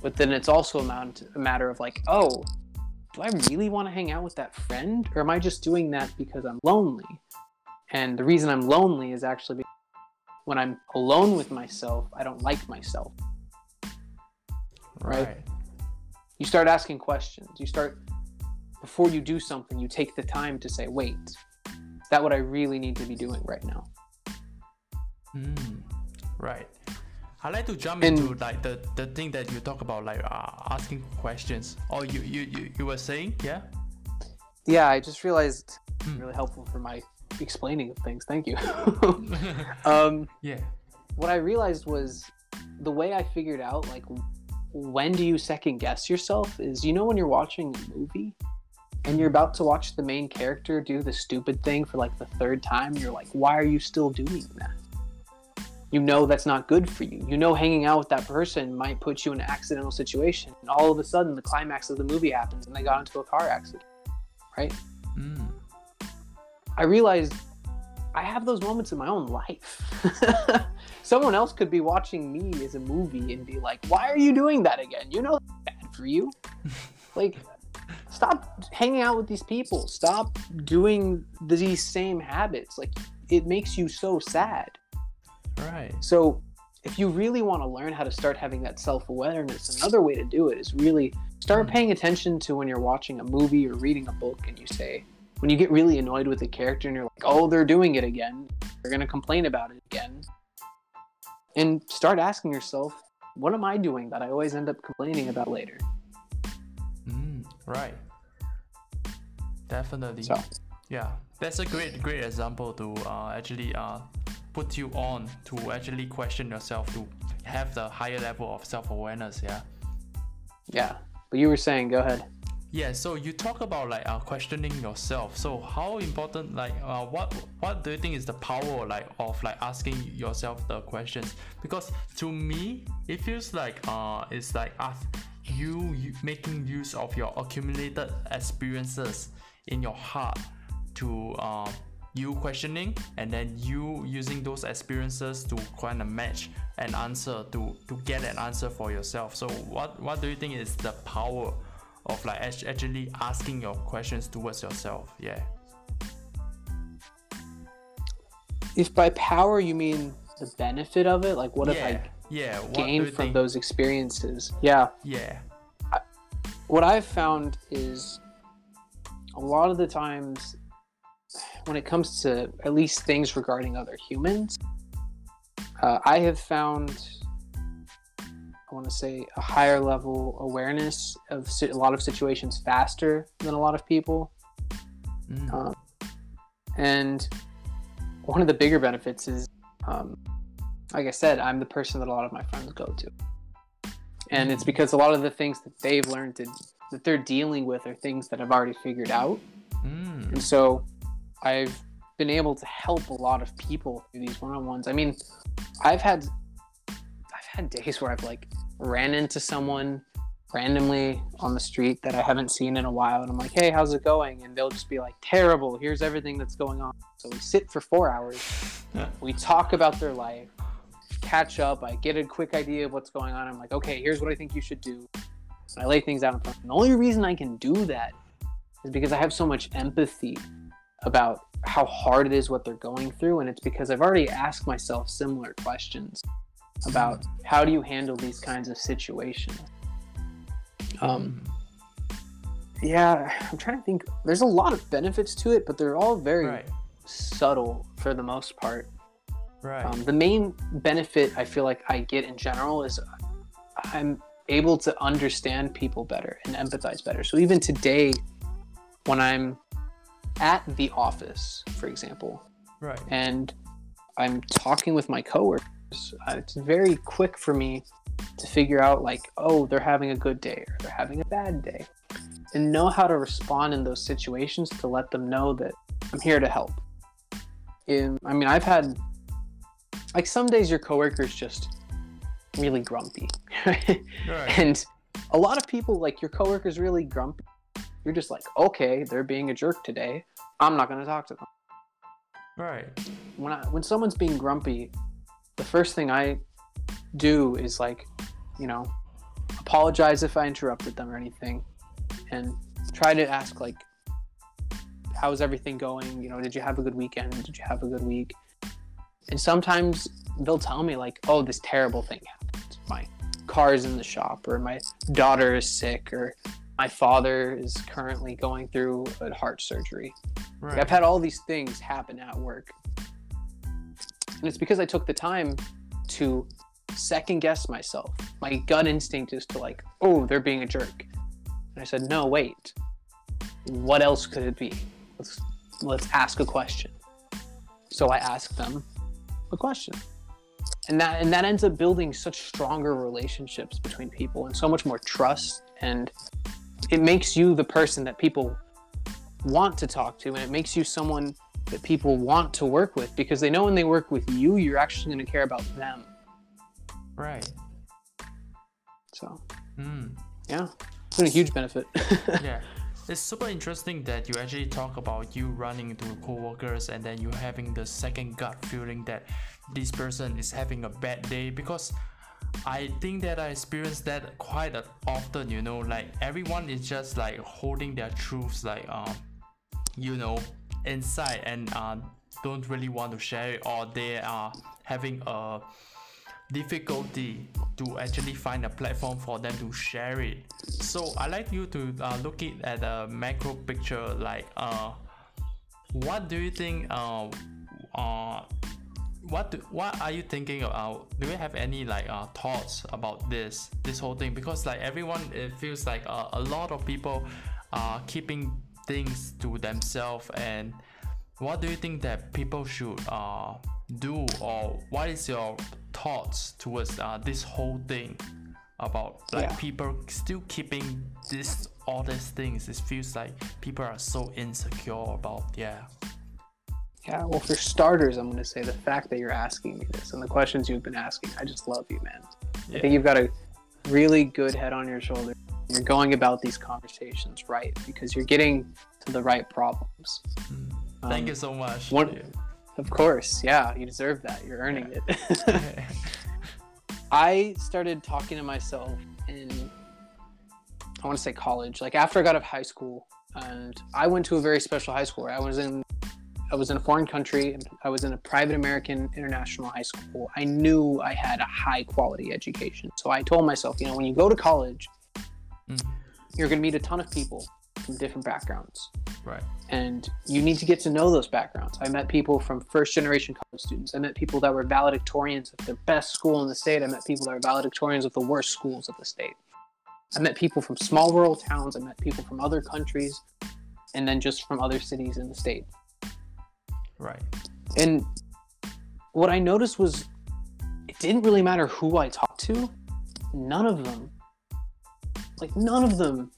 But then it's also a, a matter of, like, oh, do I really want to hang out with that friend? Or am I just doing that because I'm lonely? And the reason I'm lonely is actually because when I'm alone with myself, I don't like myself. Right. Right. you start asking questions you start before you do something you take the time to say wait is that what i really need to be doing right now Mm, right. I like to jump And- into like the, the thing that you talk about, like uh, asking questions. Or you, you, you, you were saying, yeah? yeah i just realized Hmm. really helpful for my explaining of things thank you [LAUGHS] [LAUGHS] um, yeah. what i realized was the way i figured out like when do you second guess yourself is you know when you're watching a movie and you're about to watch the main character do the stupid thing for like the third time you're like why are you still doing that you know that's not good for you you know hanging out with that person might put you in an accidental situation and all of a sudden the climax of the movie happens and they got into a car accident right Mm, I realized I have those moments in my own life. [LAUGHS] Someone else could be watching me as a movie and be like, "Why are you doing that again? You know that's bad for you." [LAUGHS] like, stop hanging out with these people. Stop doing these same habits. Like, it makes you so sad. Right. So, if you really want to learn how to start having that self awareness, another way to do it is really start Mm. paying attention to when you're watching a movie or reading a book and you say, when you get really annoyed with a character and you're like, oh, they're doing it again, they're going to complain about it again. And start asking yourself, what am I doing that I always end up complaining about later? Mm, right. Definitely. So, Yeah, that's a great great example to uh, actually uh, put you on to actually question yourself to have the higher level of self awareness. Yeah. yeah. But you were saying, go ahead. Yeah. So you talk about like uh, questioning yourself. So how important like uh, what what do you think is the power like of like asking yourself the questions? Because to me it feels like uh it's like us you, you making use of your accumulated experiences in your heart to uh, you questioning and then you using those experiences to kind of match an answer to to get an answer for yourself so what what do you think is the power of like actually asking your questions towards yourself yeah If by power you mean the benefit of it, like what if I yeah gain from think? those experiences? Yeah. yeah what I've found is a lot of the times when it comes to at least things regarding other humans, uh, I have found, I want to say, a higher level awareness of a lot of situations faster than a lot of people. Mm. Um, and one of the bigger benefits is, um, like I said, I'm the person that a lot of my friends go to. And it's because a lot of the things that they've learned to, that they're dealing with are things that I've already figured out. Mm. And so I've been able to help a lot of people through these one-on-ones. I mean, I've had I've had days where I've like ran into someone randomly on the street that I haven't seen in a while and I'm like, "Hey, how's it going?" and they'll just be like, "Terrible. Here's everything that's going on." So we sit for 4 hours. we talk about their life, catch up, I get a quick idea of what's going on. I'm like, "Okay, here's what I think you should do." And I lay things out in front. And the only reason I can do that is because I have so much empathy about how hard it is what they're going through and it's because I've already asked myself similar questions about how do you handle these kinds of situations. Um yeah, I'm trying to think there's a lot of benefits to it, but they're all very right. subtle for the most part. Right. Um, the main benefit I feel like I get in general is I'm able to understand people better and empathize better. So even today, when I'm at the office, for example, right. and I'm talking with my coworkers, uh, it's very quick for me to figure out like, oh, they're having a good day or they're having a bad day, and know how to respond in those situations to let them know that I'm here to help. In, I mean, I've had like some days your coworkers just really grumpy, [LAUGHS] Right. and a lot of people like your coworkers really grumpy. You're just like, okay, they're being a jerk today. I'm not going to talk to them right. when I when someone's being grumpy, the first thing I do is like, you know, apologize if I interrupted them or anything, and try to ask like, how's everything going? You know, did you have a good weekend? Did you have a good week? And sometimes they'll tell me like, oh, this terrible thing happened. My car's in the shop, or my daughter is sick, or my father is currently going through a heart surgery. Like, Right. I've had all these things happen at work. And it's because I took the time to second guess myself. My gut instinct is to like, oh, they're being a jerk. And I said, no, wait. What else could it be? Let's let's ask a question. So I asked them a question. And that and that ends up building such stronger relationships between people and so much more trust and it makes you the person that people want to talk to and it makes you someone that people want to work with because they know when they work with you you're actually going to care about them Right. so Mm. yeah it's been a huge benefit [LAUGHS] yeah it's super interesting that you actually talk about you running into coworkers and then you having the second gut feeling that this person is having a bad day because I think that I experience that quite often, you know, like everyone is just like holding their truths like um you know inside and uh, don't really want to share it or they are having a difficulty to actually find a platform for them to share it. So I like you to uh, look it at a macro picture, like uh, what do you think? Uh, uh, what do, what are you thinking about? Do you have any like uh, thoughts about this this whole thing? Because like everyone, it feels like uh, a lot of people are keeping things to themselves and what do you think that people should uh, do or what is your thoughts towards uh, this whole thing about like Yeah. people still keeping this all these things it feels like people are so insecure about yeah yeah well for starters i'm going to say the fact that you're asking me this and the questions you've been asking i just love you man. I think you've got a really good head on your shoulder. You're going about these conversations right because you're getting to the right problems. Mm. thank Um, you so much one- of course yeah you deserve that. You're earning it. [LAUGHS] I started talking to myself in I want to say college, like after I got out of high school, and I went to a very special high school. Where I was in I was in a foreign country. I was in a private American international high school. I knew I had a high quality education. So I told myself, you know, when you go to college, Mm. you're going to meet a ton of people. from different backgrounds. Right. And you need to get to know those backgrounds. I met people from first generation college students. I met people that were valedictorians of the best school in the state. I met people that were valedictorians of the worst schools of the state. I met people from small rural towns. I met people from other countries and then just from other cities in the state. Right. And what I noticed was it didn't really matter who I talked to. None of them, like none of them,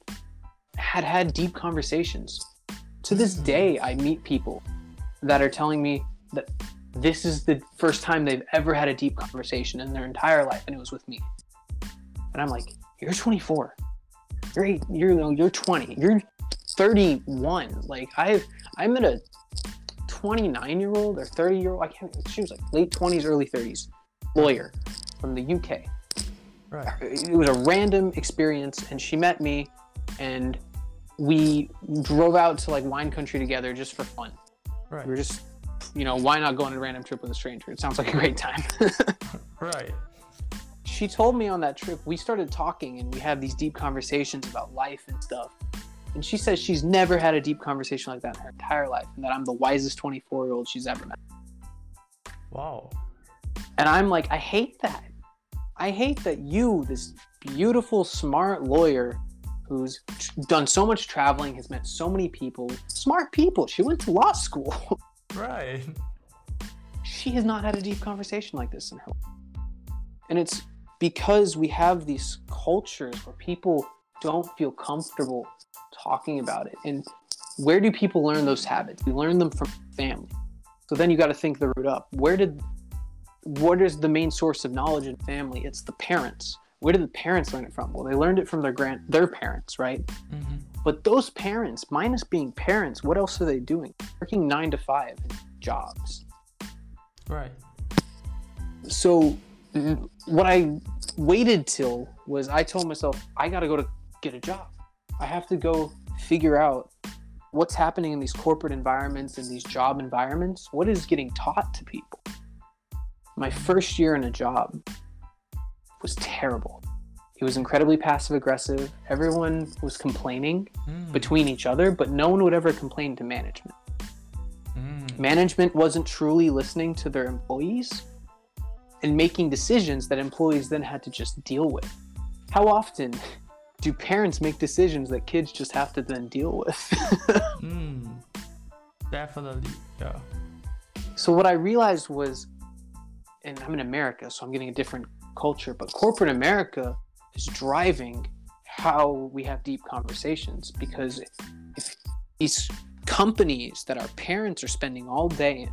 had had deep conversations. To this hmm. day, I meet people that are telling me that this is the first time they've ever had a deep conversation in their entire life, and it was with me. And I'm like, you're 24. You're eight, you're you're 20. You're 31. Like I've I met a 29 year old or 30 year old. I can't. She was like late 20s, early 30s, lawyer from the UK. Right. Uh, it was a random experience, and she met me, and we drove out to like wine country together just for fun. Right. We were just, you know, why not go on a random trip with a stranger? It sounds like a great time. [LAUGHS] Right. she told me on that trip we started talking and we had these deep conversations about life and stuff and she says she's never had a deep conversation like that in her entire life and that i'm the wisest 24 year old she's ever met Wow. and i'm like i hate that i hate that you this beautiful smart lawyer who's done so much traveling has met so many people smart people she went to law school [LAUGHS] Right. she has not had a deep conversation like this in her life. And it's because we have these cultures where people don't feel comfortable talking about it. And where do people learn those habits? We learn them from family. So then you got to think the root up. Where did what is the main source of knowledge in family? It's the parents. Where did the parents learn it from? Well, they learned it from their grand their parents, right? Mm-hmm. But those parents, minus being parents, what else are they doing? Working nine to five jobs. Right. so mm, what I waited till was I told myself I got to go to get a job. I have to go figure out what's happening in these corporate environments and these job environments. What is getting taught to people? My first year in a job was terrible. It was incredibly passive aggressive. Everyone was complaining Mm. between each other, but no one would ever complain to management Mm. management wasn't truly listening to their employees and making decisions that employees then had to just deal with. How often do parents make decisions that kids just have to then deal with? [LAUGHS] Mm. Definitely. Yeah. so what I realized was, and I'm in America, so I'm getting a different culture, but corporate America is driving how we have deep conversations because if these companies that our parents are spending all day in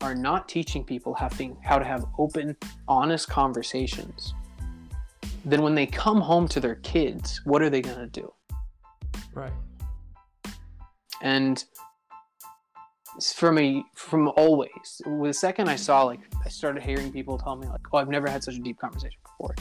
are not teaching people how to have open, honest conversations, then when they come home to their kids, what are they going to do? Right. and from a from always the second i saw like i started hearing people tell me like oh i've never had such a deep conversation before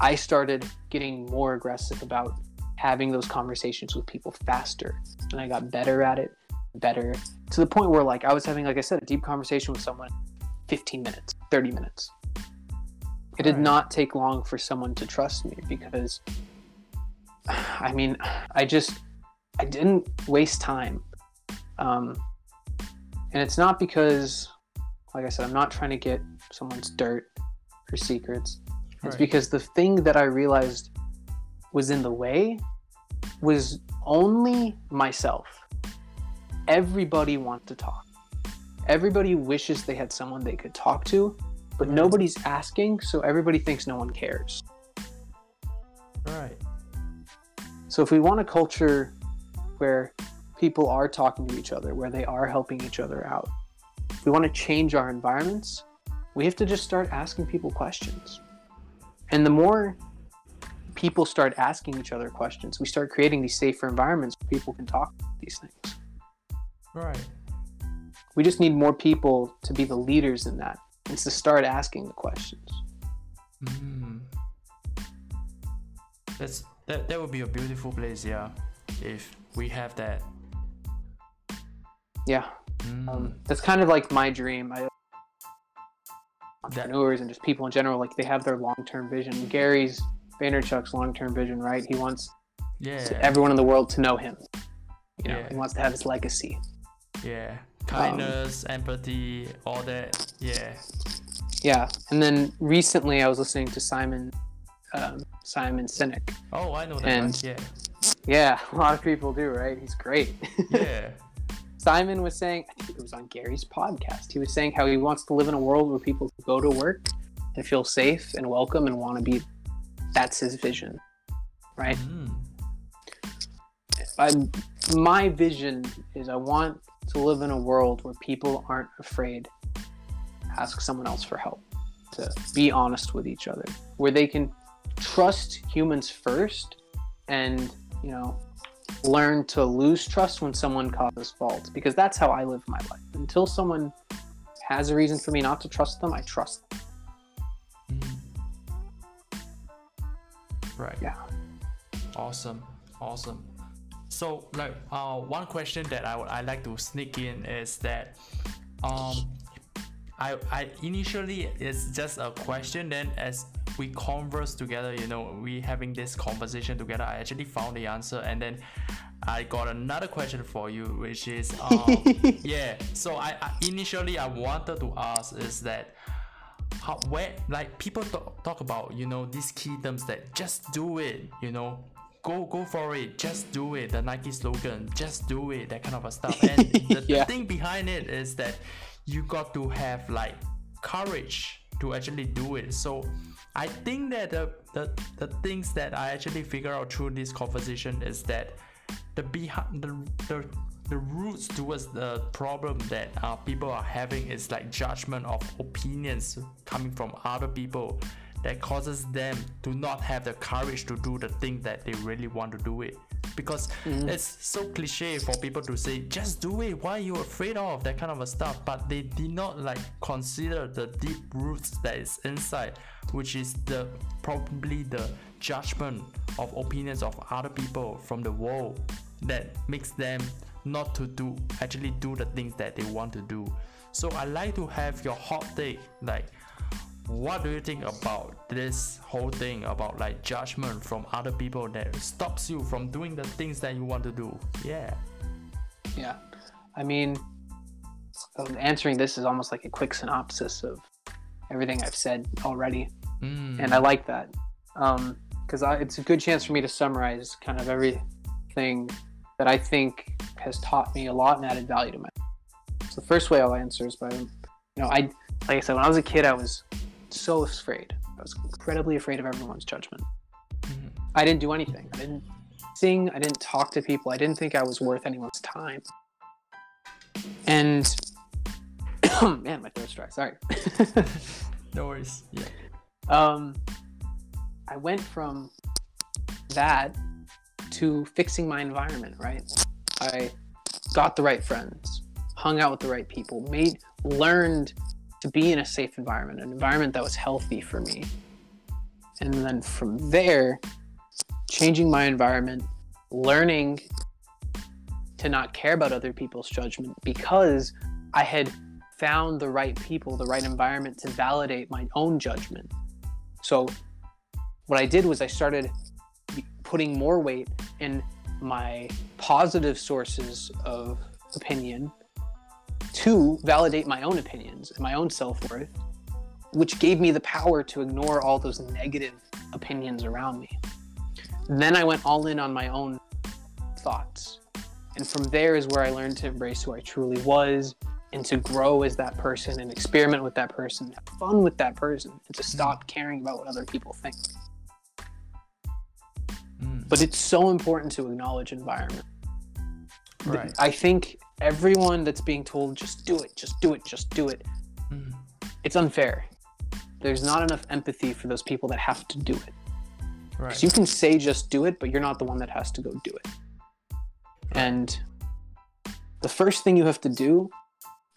i started getting more aggressive about having those conversations with people faster and i got better at it better to the point where like i was having like i said a deep conversation with someone 15 minutes 30 minutes it did Right. not take long for someone to trust me because [SIGHS] i mean i just I didn't waste time. Um, and it's not because, like I said, I'm not trying to get someone's dirt or secrets. It's Right. because the thing that I realized was in the way was only myself. Everybody wants to talk. Everybody wishes they had someone they could talk to, but Right. nobody's asking, so everybody thinks no one cares. Right. So if we want a culture where people are talking to each other, where they are helping each other out, if we want to change our environments, we have to just start asking people questions. And the more people start asking each other questions, we start creating these safer environments where people can talk about these things. Right. We just need more people to be the leaders in that and to start asking the questions. Mm. That's that. That would be a beautiful place. Yeah. If we have that. Yeah, Mm. um, that's kind of like my dream. I, that. entrepreneurs and just people in general, like they have their long term vision. Gary's Vaynerchuk's long term vision, right? He wants Yeah. everyone in the world to know him. You know, Yeah. he wants to have his legacy. Yeah. Kindness, empathy, all that. Yeah. Yeah, and then recently I was listening to Simon um, Simon Sinek. Oh, I know that. And- right? Yeah. Yeah, [LAUGHS] a lot of people do, right? He's great. [LAUGHS] Yeah. Simon was saying, I think it was on Gary's podcast. He was saying how he wants to live in a world where people go to work and feel safe and welcome and want to be. That's his vision, right? Mm. I, my vision is I want to live in a world where people aren't afraid to ask someone else for help, to be honest with each other, where they can trust humans first and, you know, learn to lose trust when someone causes fault because that's how I live my life. Until someone has a reason for me not to trust them, I trust them. Mm. Right. Yeah. Awesome. Awesome. So, like, uh, one question that I would I like to sneak in is that, um, I I initially it's just a question. Then as we converse together, you know, we having this conversation together. I actually found the answer, and then I got another question for you, which is, [LAUGHS] um, yeah. So I, I initially I wanted to ask is that how where like people talk, talk about you know these key terms that just do it you know go go for it just do it the nike slogan just do it that kind of a stuff. [LAUGHS] And the, Yeah. the thing behind it is that you got to have like courage to actually do it. So i think that the the, the things that i actually figure out through this conversation is that the behind the, the the roots towards the problem that uh, people are having is like judgment of opinions coming from other people that causes them to not have the courage to do the thing that they really want to do it. Because mm. it's so cliche for people to say just do it. Why are you afraid of? That kind of a stuff. But they did not like consider the deep roots that is inside which is the probably the judgment of opinions of other people from the world that makes them not to do actually do the things that they want to do. So i like to have your hot take like what do you think about this whole thing about like judgment from other people that stops you from doing the things that you want to do yeah Yeah. I mean, um, answering this is almost like a quick synopsis of everything I've said already. Mm, And I like that. Because I it's a good chance for me to summarize kind of everything that I think has taught me a lot and added value to my So the first way I'll answer is by, you know, I, like I said, when I was a kid, I was so afraid. I was incredibly afraid of everyone's judgment. mhm, I didn't do anything. I didn't sing. I didn't talk to people. I didn't think I was worth anyone's time. And [CLEARS THROAT] man, my throat's dry. Sorry. [LAUGHS] no worries yeah um, I went from that to fixing my environment. Right. I got the right friends, hung out with the right people, made learned to be in a safe environment, an environment that was healthy for me. And then from there, changing my environment, learning to not care about other people's judgment because I had found the right people, the right environment to validate my own judgment. So, what I did was I started putting more weight in my positive sources of opinion to validate my own opinions and my own self worth, which gave me the power to ignore all those negative opinions around me. Then I went all in on my own thoughts. And from there is where I learned to embrace who I truly was and to grow as that person and experiment with that person, have fun with that person, and to stop caring about what other people think. Mm, But it's so important to acknowledge environment. Right I think everyone that's being told just do it, just do it, just do it, Mm, it's unfair. There's not enough empathy for those people that have to do it. right you can say just do it, but you're not the one that has to go do it. And the first thing you have to do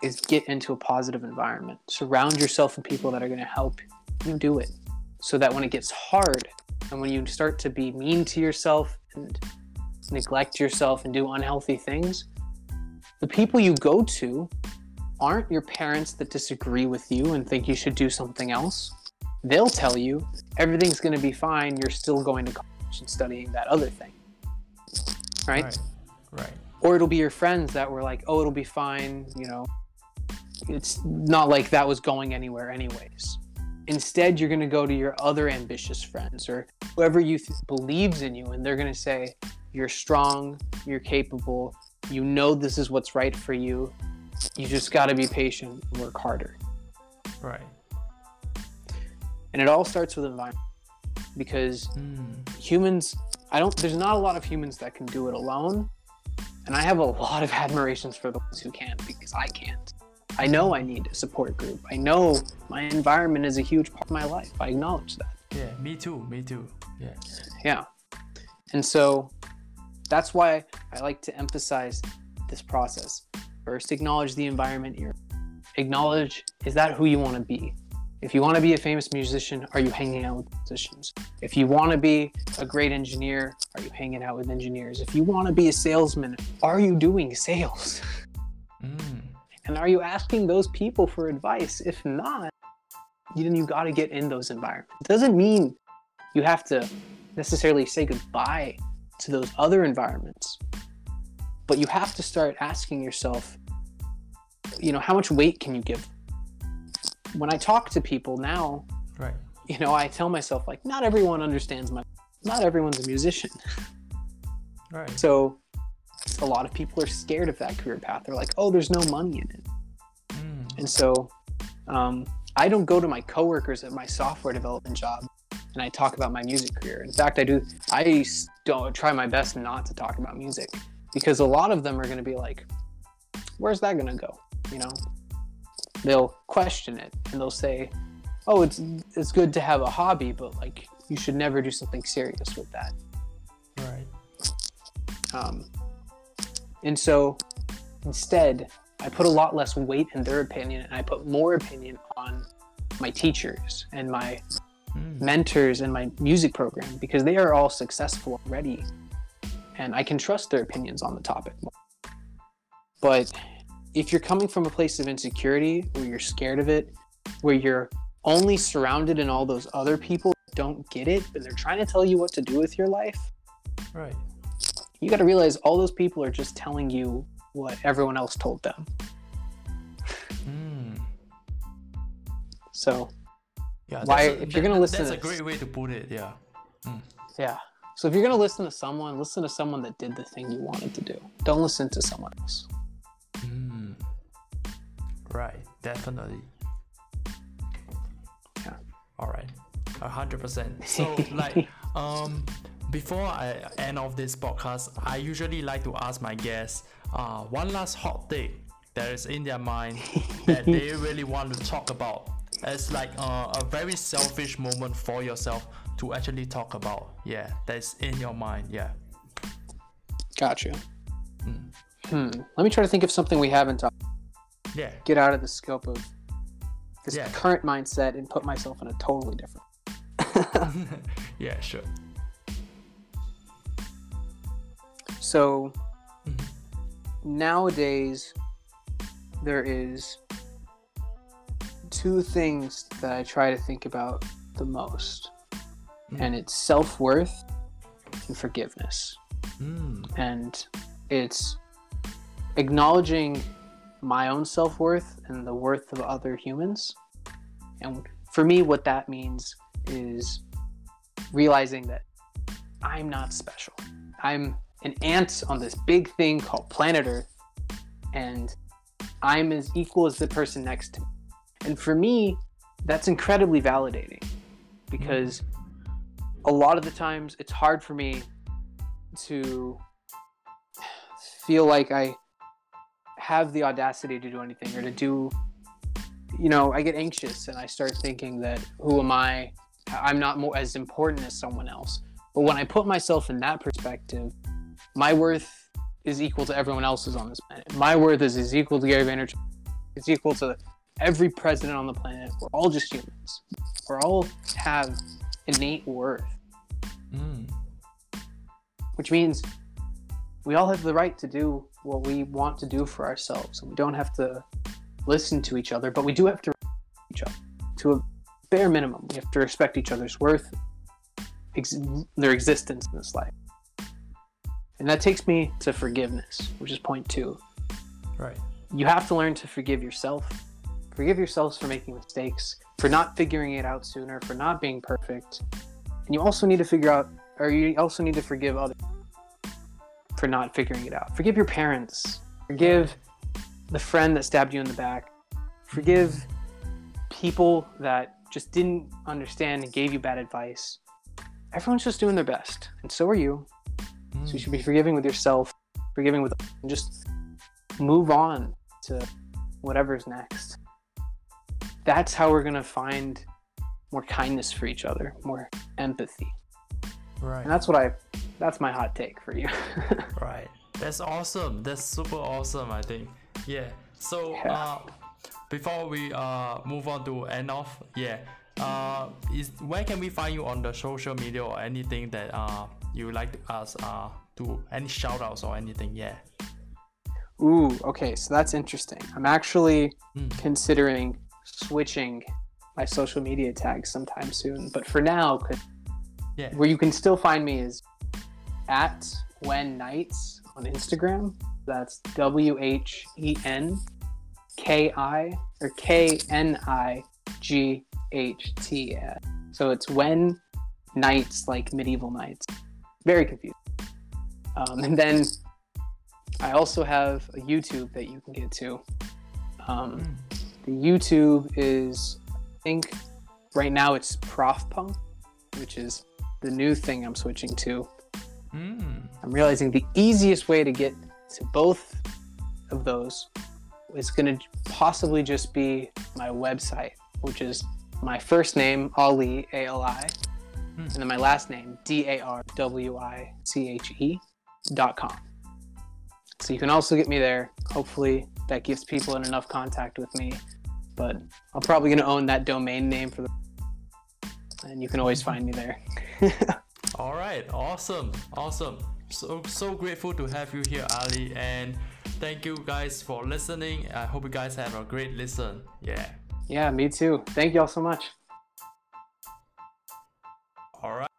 is get into a positive environment. Surround yourself with people that are going to help you do it. So that when it gets hard and when you start to be mean to yourself and neglect yourself and do unhealthy things, the people you go to aren't your parents that disagree with you and think you should do something else. They'll tell you everything's going to be fine. You're still going to college and studying that other thing. right? Right. Right. Or it'll be your friends that were like, oh, it'll be fine, you know. It's not like that was going anywhere, anyways. Instead, you're going to go to your other ambitious friends or whoever you th- believes in you, and they're going to say, you're strong, you're capable, you know this is what's right for you. You just got to be patient and work harder. Right. And it all starts with environment because Mm. humans i don't there's not a lot of humans that can do it alone and i have a lot of [LAUGHS] admirations for the ones who can because i can't i know i need a support group i know my environment is a huge part of my life i acknowledge that Yeah. Me too. Me too. Yeah. yeah and so that's why i like to emphasize this process. First acknowledge the environment you're acknowledge is that who you want to be? If you want to be a famous musician are you hanging out with musicians? If you want to be a great engineer are you hanging out with engineers? If you want to be a salesman are you doing sales? Mm. and are you asking those people for advice? If not then you got to get in those environments. It doesn't mean you have to necessarily say goodbye to those other environments but you have to start asking yourself you know how much weight can you give when i talk to people now Right. you know i tell myself like not everyone understands my not everyone's a musician Right. so a lot of people are scared of that career path they're like oh there's no money in it Mm. and so um, I don't go to my coworkers at my software development job and I talk about my music career. In fact, I do. I don't try my best not to talk about music because a lot of them are going to be like, "Where's that going to go?" You know, they'll question it and they'll say, "Oh, it's it's good to have a hobby, but like you should never do something serious with that." Right. Um, and so instead, I put a lot less weight in their opinion and I put more opinion on my teachers and my Mm. mentors in my music program because they are all successful already and I can trust their opinions on the topic. But if you're coming from a place of insecurity where you're scared of it, where you're only surrounded in all those other people don't get it, but they're trying to tell you what to do with your life, Right. you got to realize all those people are just telling you what everyone else told them. Mm. So, Yeah. Why- a- if you're gonna listen that's to a great way to put it. Yeah. yeah. So if you're going to listen to someone, listen to someone that did the thing you wanted to do. Don't listen to someone else. Mm. Right. Definitely. Yeah. All right. A hundred percent. [LAUGHS] So like um before I end off this podcast, I usually like to ask my guests uh one last hot take that is in their mind that they [LAUGHS] really want to talk about. It's like uh, a very selfish moment for yourself to actually talk about. Yeah, that's in your mind. Yeah. Gotcha. Hmm. Let me try to think of something we haven't talked. Yeah. Get out of the scope of this Yeah. current mindset and put myself in a totally different. [LAUGHS] yeah, sure. So Mhm. nowadays, there is two things that I try to think about the most, Mm. and it's self worth and forgiveness. Mm. And it's acknowledging my own self worth and the worth of other humans. And for me, what that means is realizing that I'm not special. I'm an ant on this big thing called planet Earth, and I'm as equal as the person next to me. And for me, that's incredibly validating because a lot of the times it's hard for me to feel like I have the audacity to do anything or to do you know, I get anxious and I start thinking that who am I? I'm not more as important as someone else. But when I put myself in that perspective, my worth is equal to everyone else's on this planet. My worth is, is equal to Gary Vaynerchuk. It's equal to every president on the planet. We're all just humans. We're all have innate worth, Mm. which means we all have the right to do what we want to do for ourselves. And we don't have to listen to each other, but we do have to respect each other to a bare minimum. We have to respect each other's worth, ex- their existence in this life. And that takes me to forgiveness, which is point two. Right. You have to learn to forgive yourself. Forgive yourselves for making mistakes, for not figuring it out sooner, for not being perfect. And you also need to figure out, or you also need to forgive others for not figuring it out. Forgive your parents. Forgive the friend that stabbed you in the back. Forgive people that just didn't understand and gave you bad advice. Everyone's just doing their best, and so are you. Mm. So you should be forgiving with yourself, forgiving with, and just move on to whatever's next. That's how we're gonna find more kindness for each other, more empathy, Right. and that's what I. That's my hot take for you. [LAUGHS] Right. That's awesome. That's super awesome, I think. Yeah. So Yeah. uh before we uh move on to end off, yeah. Uh is where can we find you on the social media or anything that uh you would like to us uh do any shout outs or anything, yeah. Ooh, okay, so that's interesting. I'm actually Mm. considering switching my social media tags sometime soon, but for now, Yeah. where you can still find me is at when knights on Instagram. That's W H E N K I or K N I G H T. So it's when knights like medieval knights. Very confusing. Um, and then I also have a YouTube that you can get to. Um, Mm. The YouTube is, I think, right now it's Prof Punk, which is the new thing I'm switching to. Mm. I'm realizing the easiest way to get to both of those is going to possibly just be my website, which is my first name, Ali, A L I, Hmm. and then my last name, D A R W I C H E dot com. So you can also get me there. Hopefully, that gives people enough contact with me. But I'm probably going to own that domain name for the. And you can always find me there. [LAUGHS] All right, awesome, awesome. So so grateful to have you here, Ali, and thank you guys for listening. I hope you guys have a great listen. Yeah. yeah, me too. Thank you all so much. All right.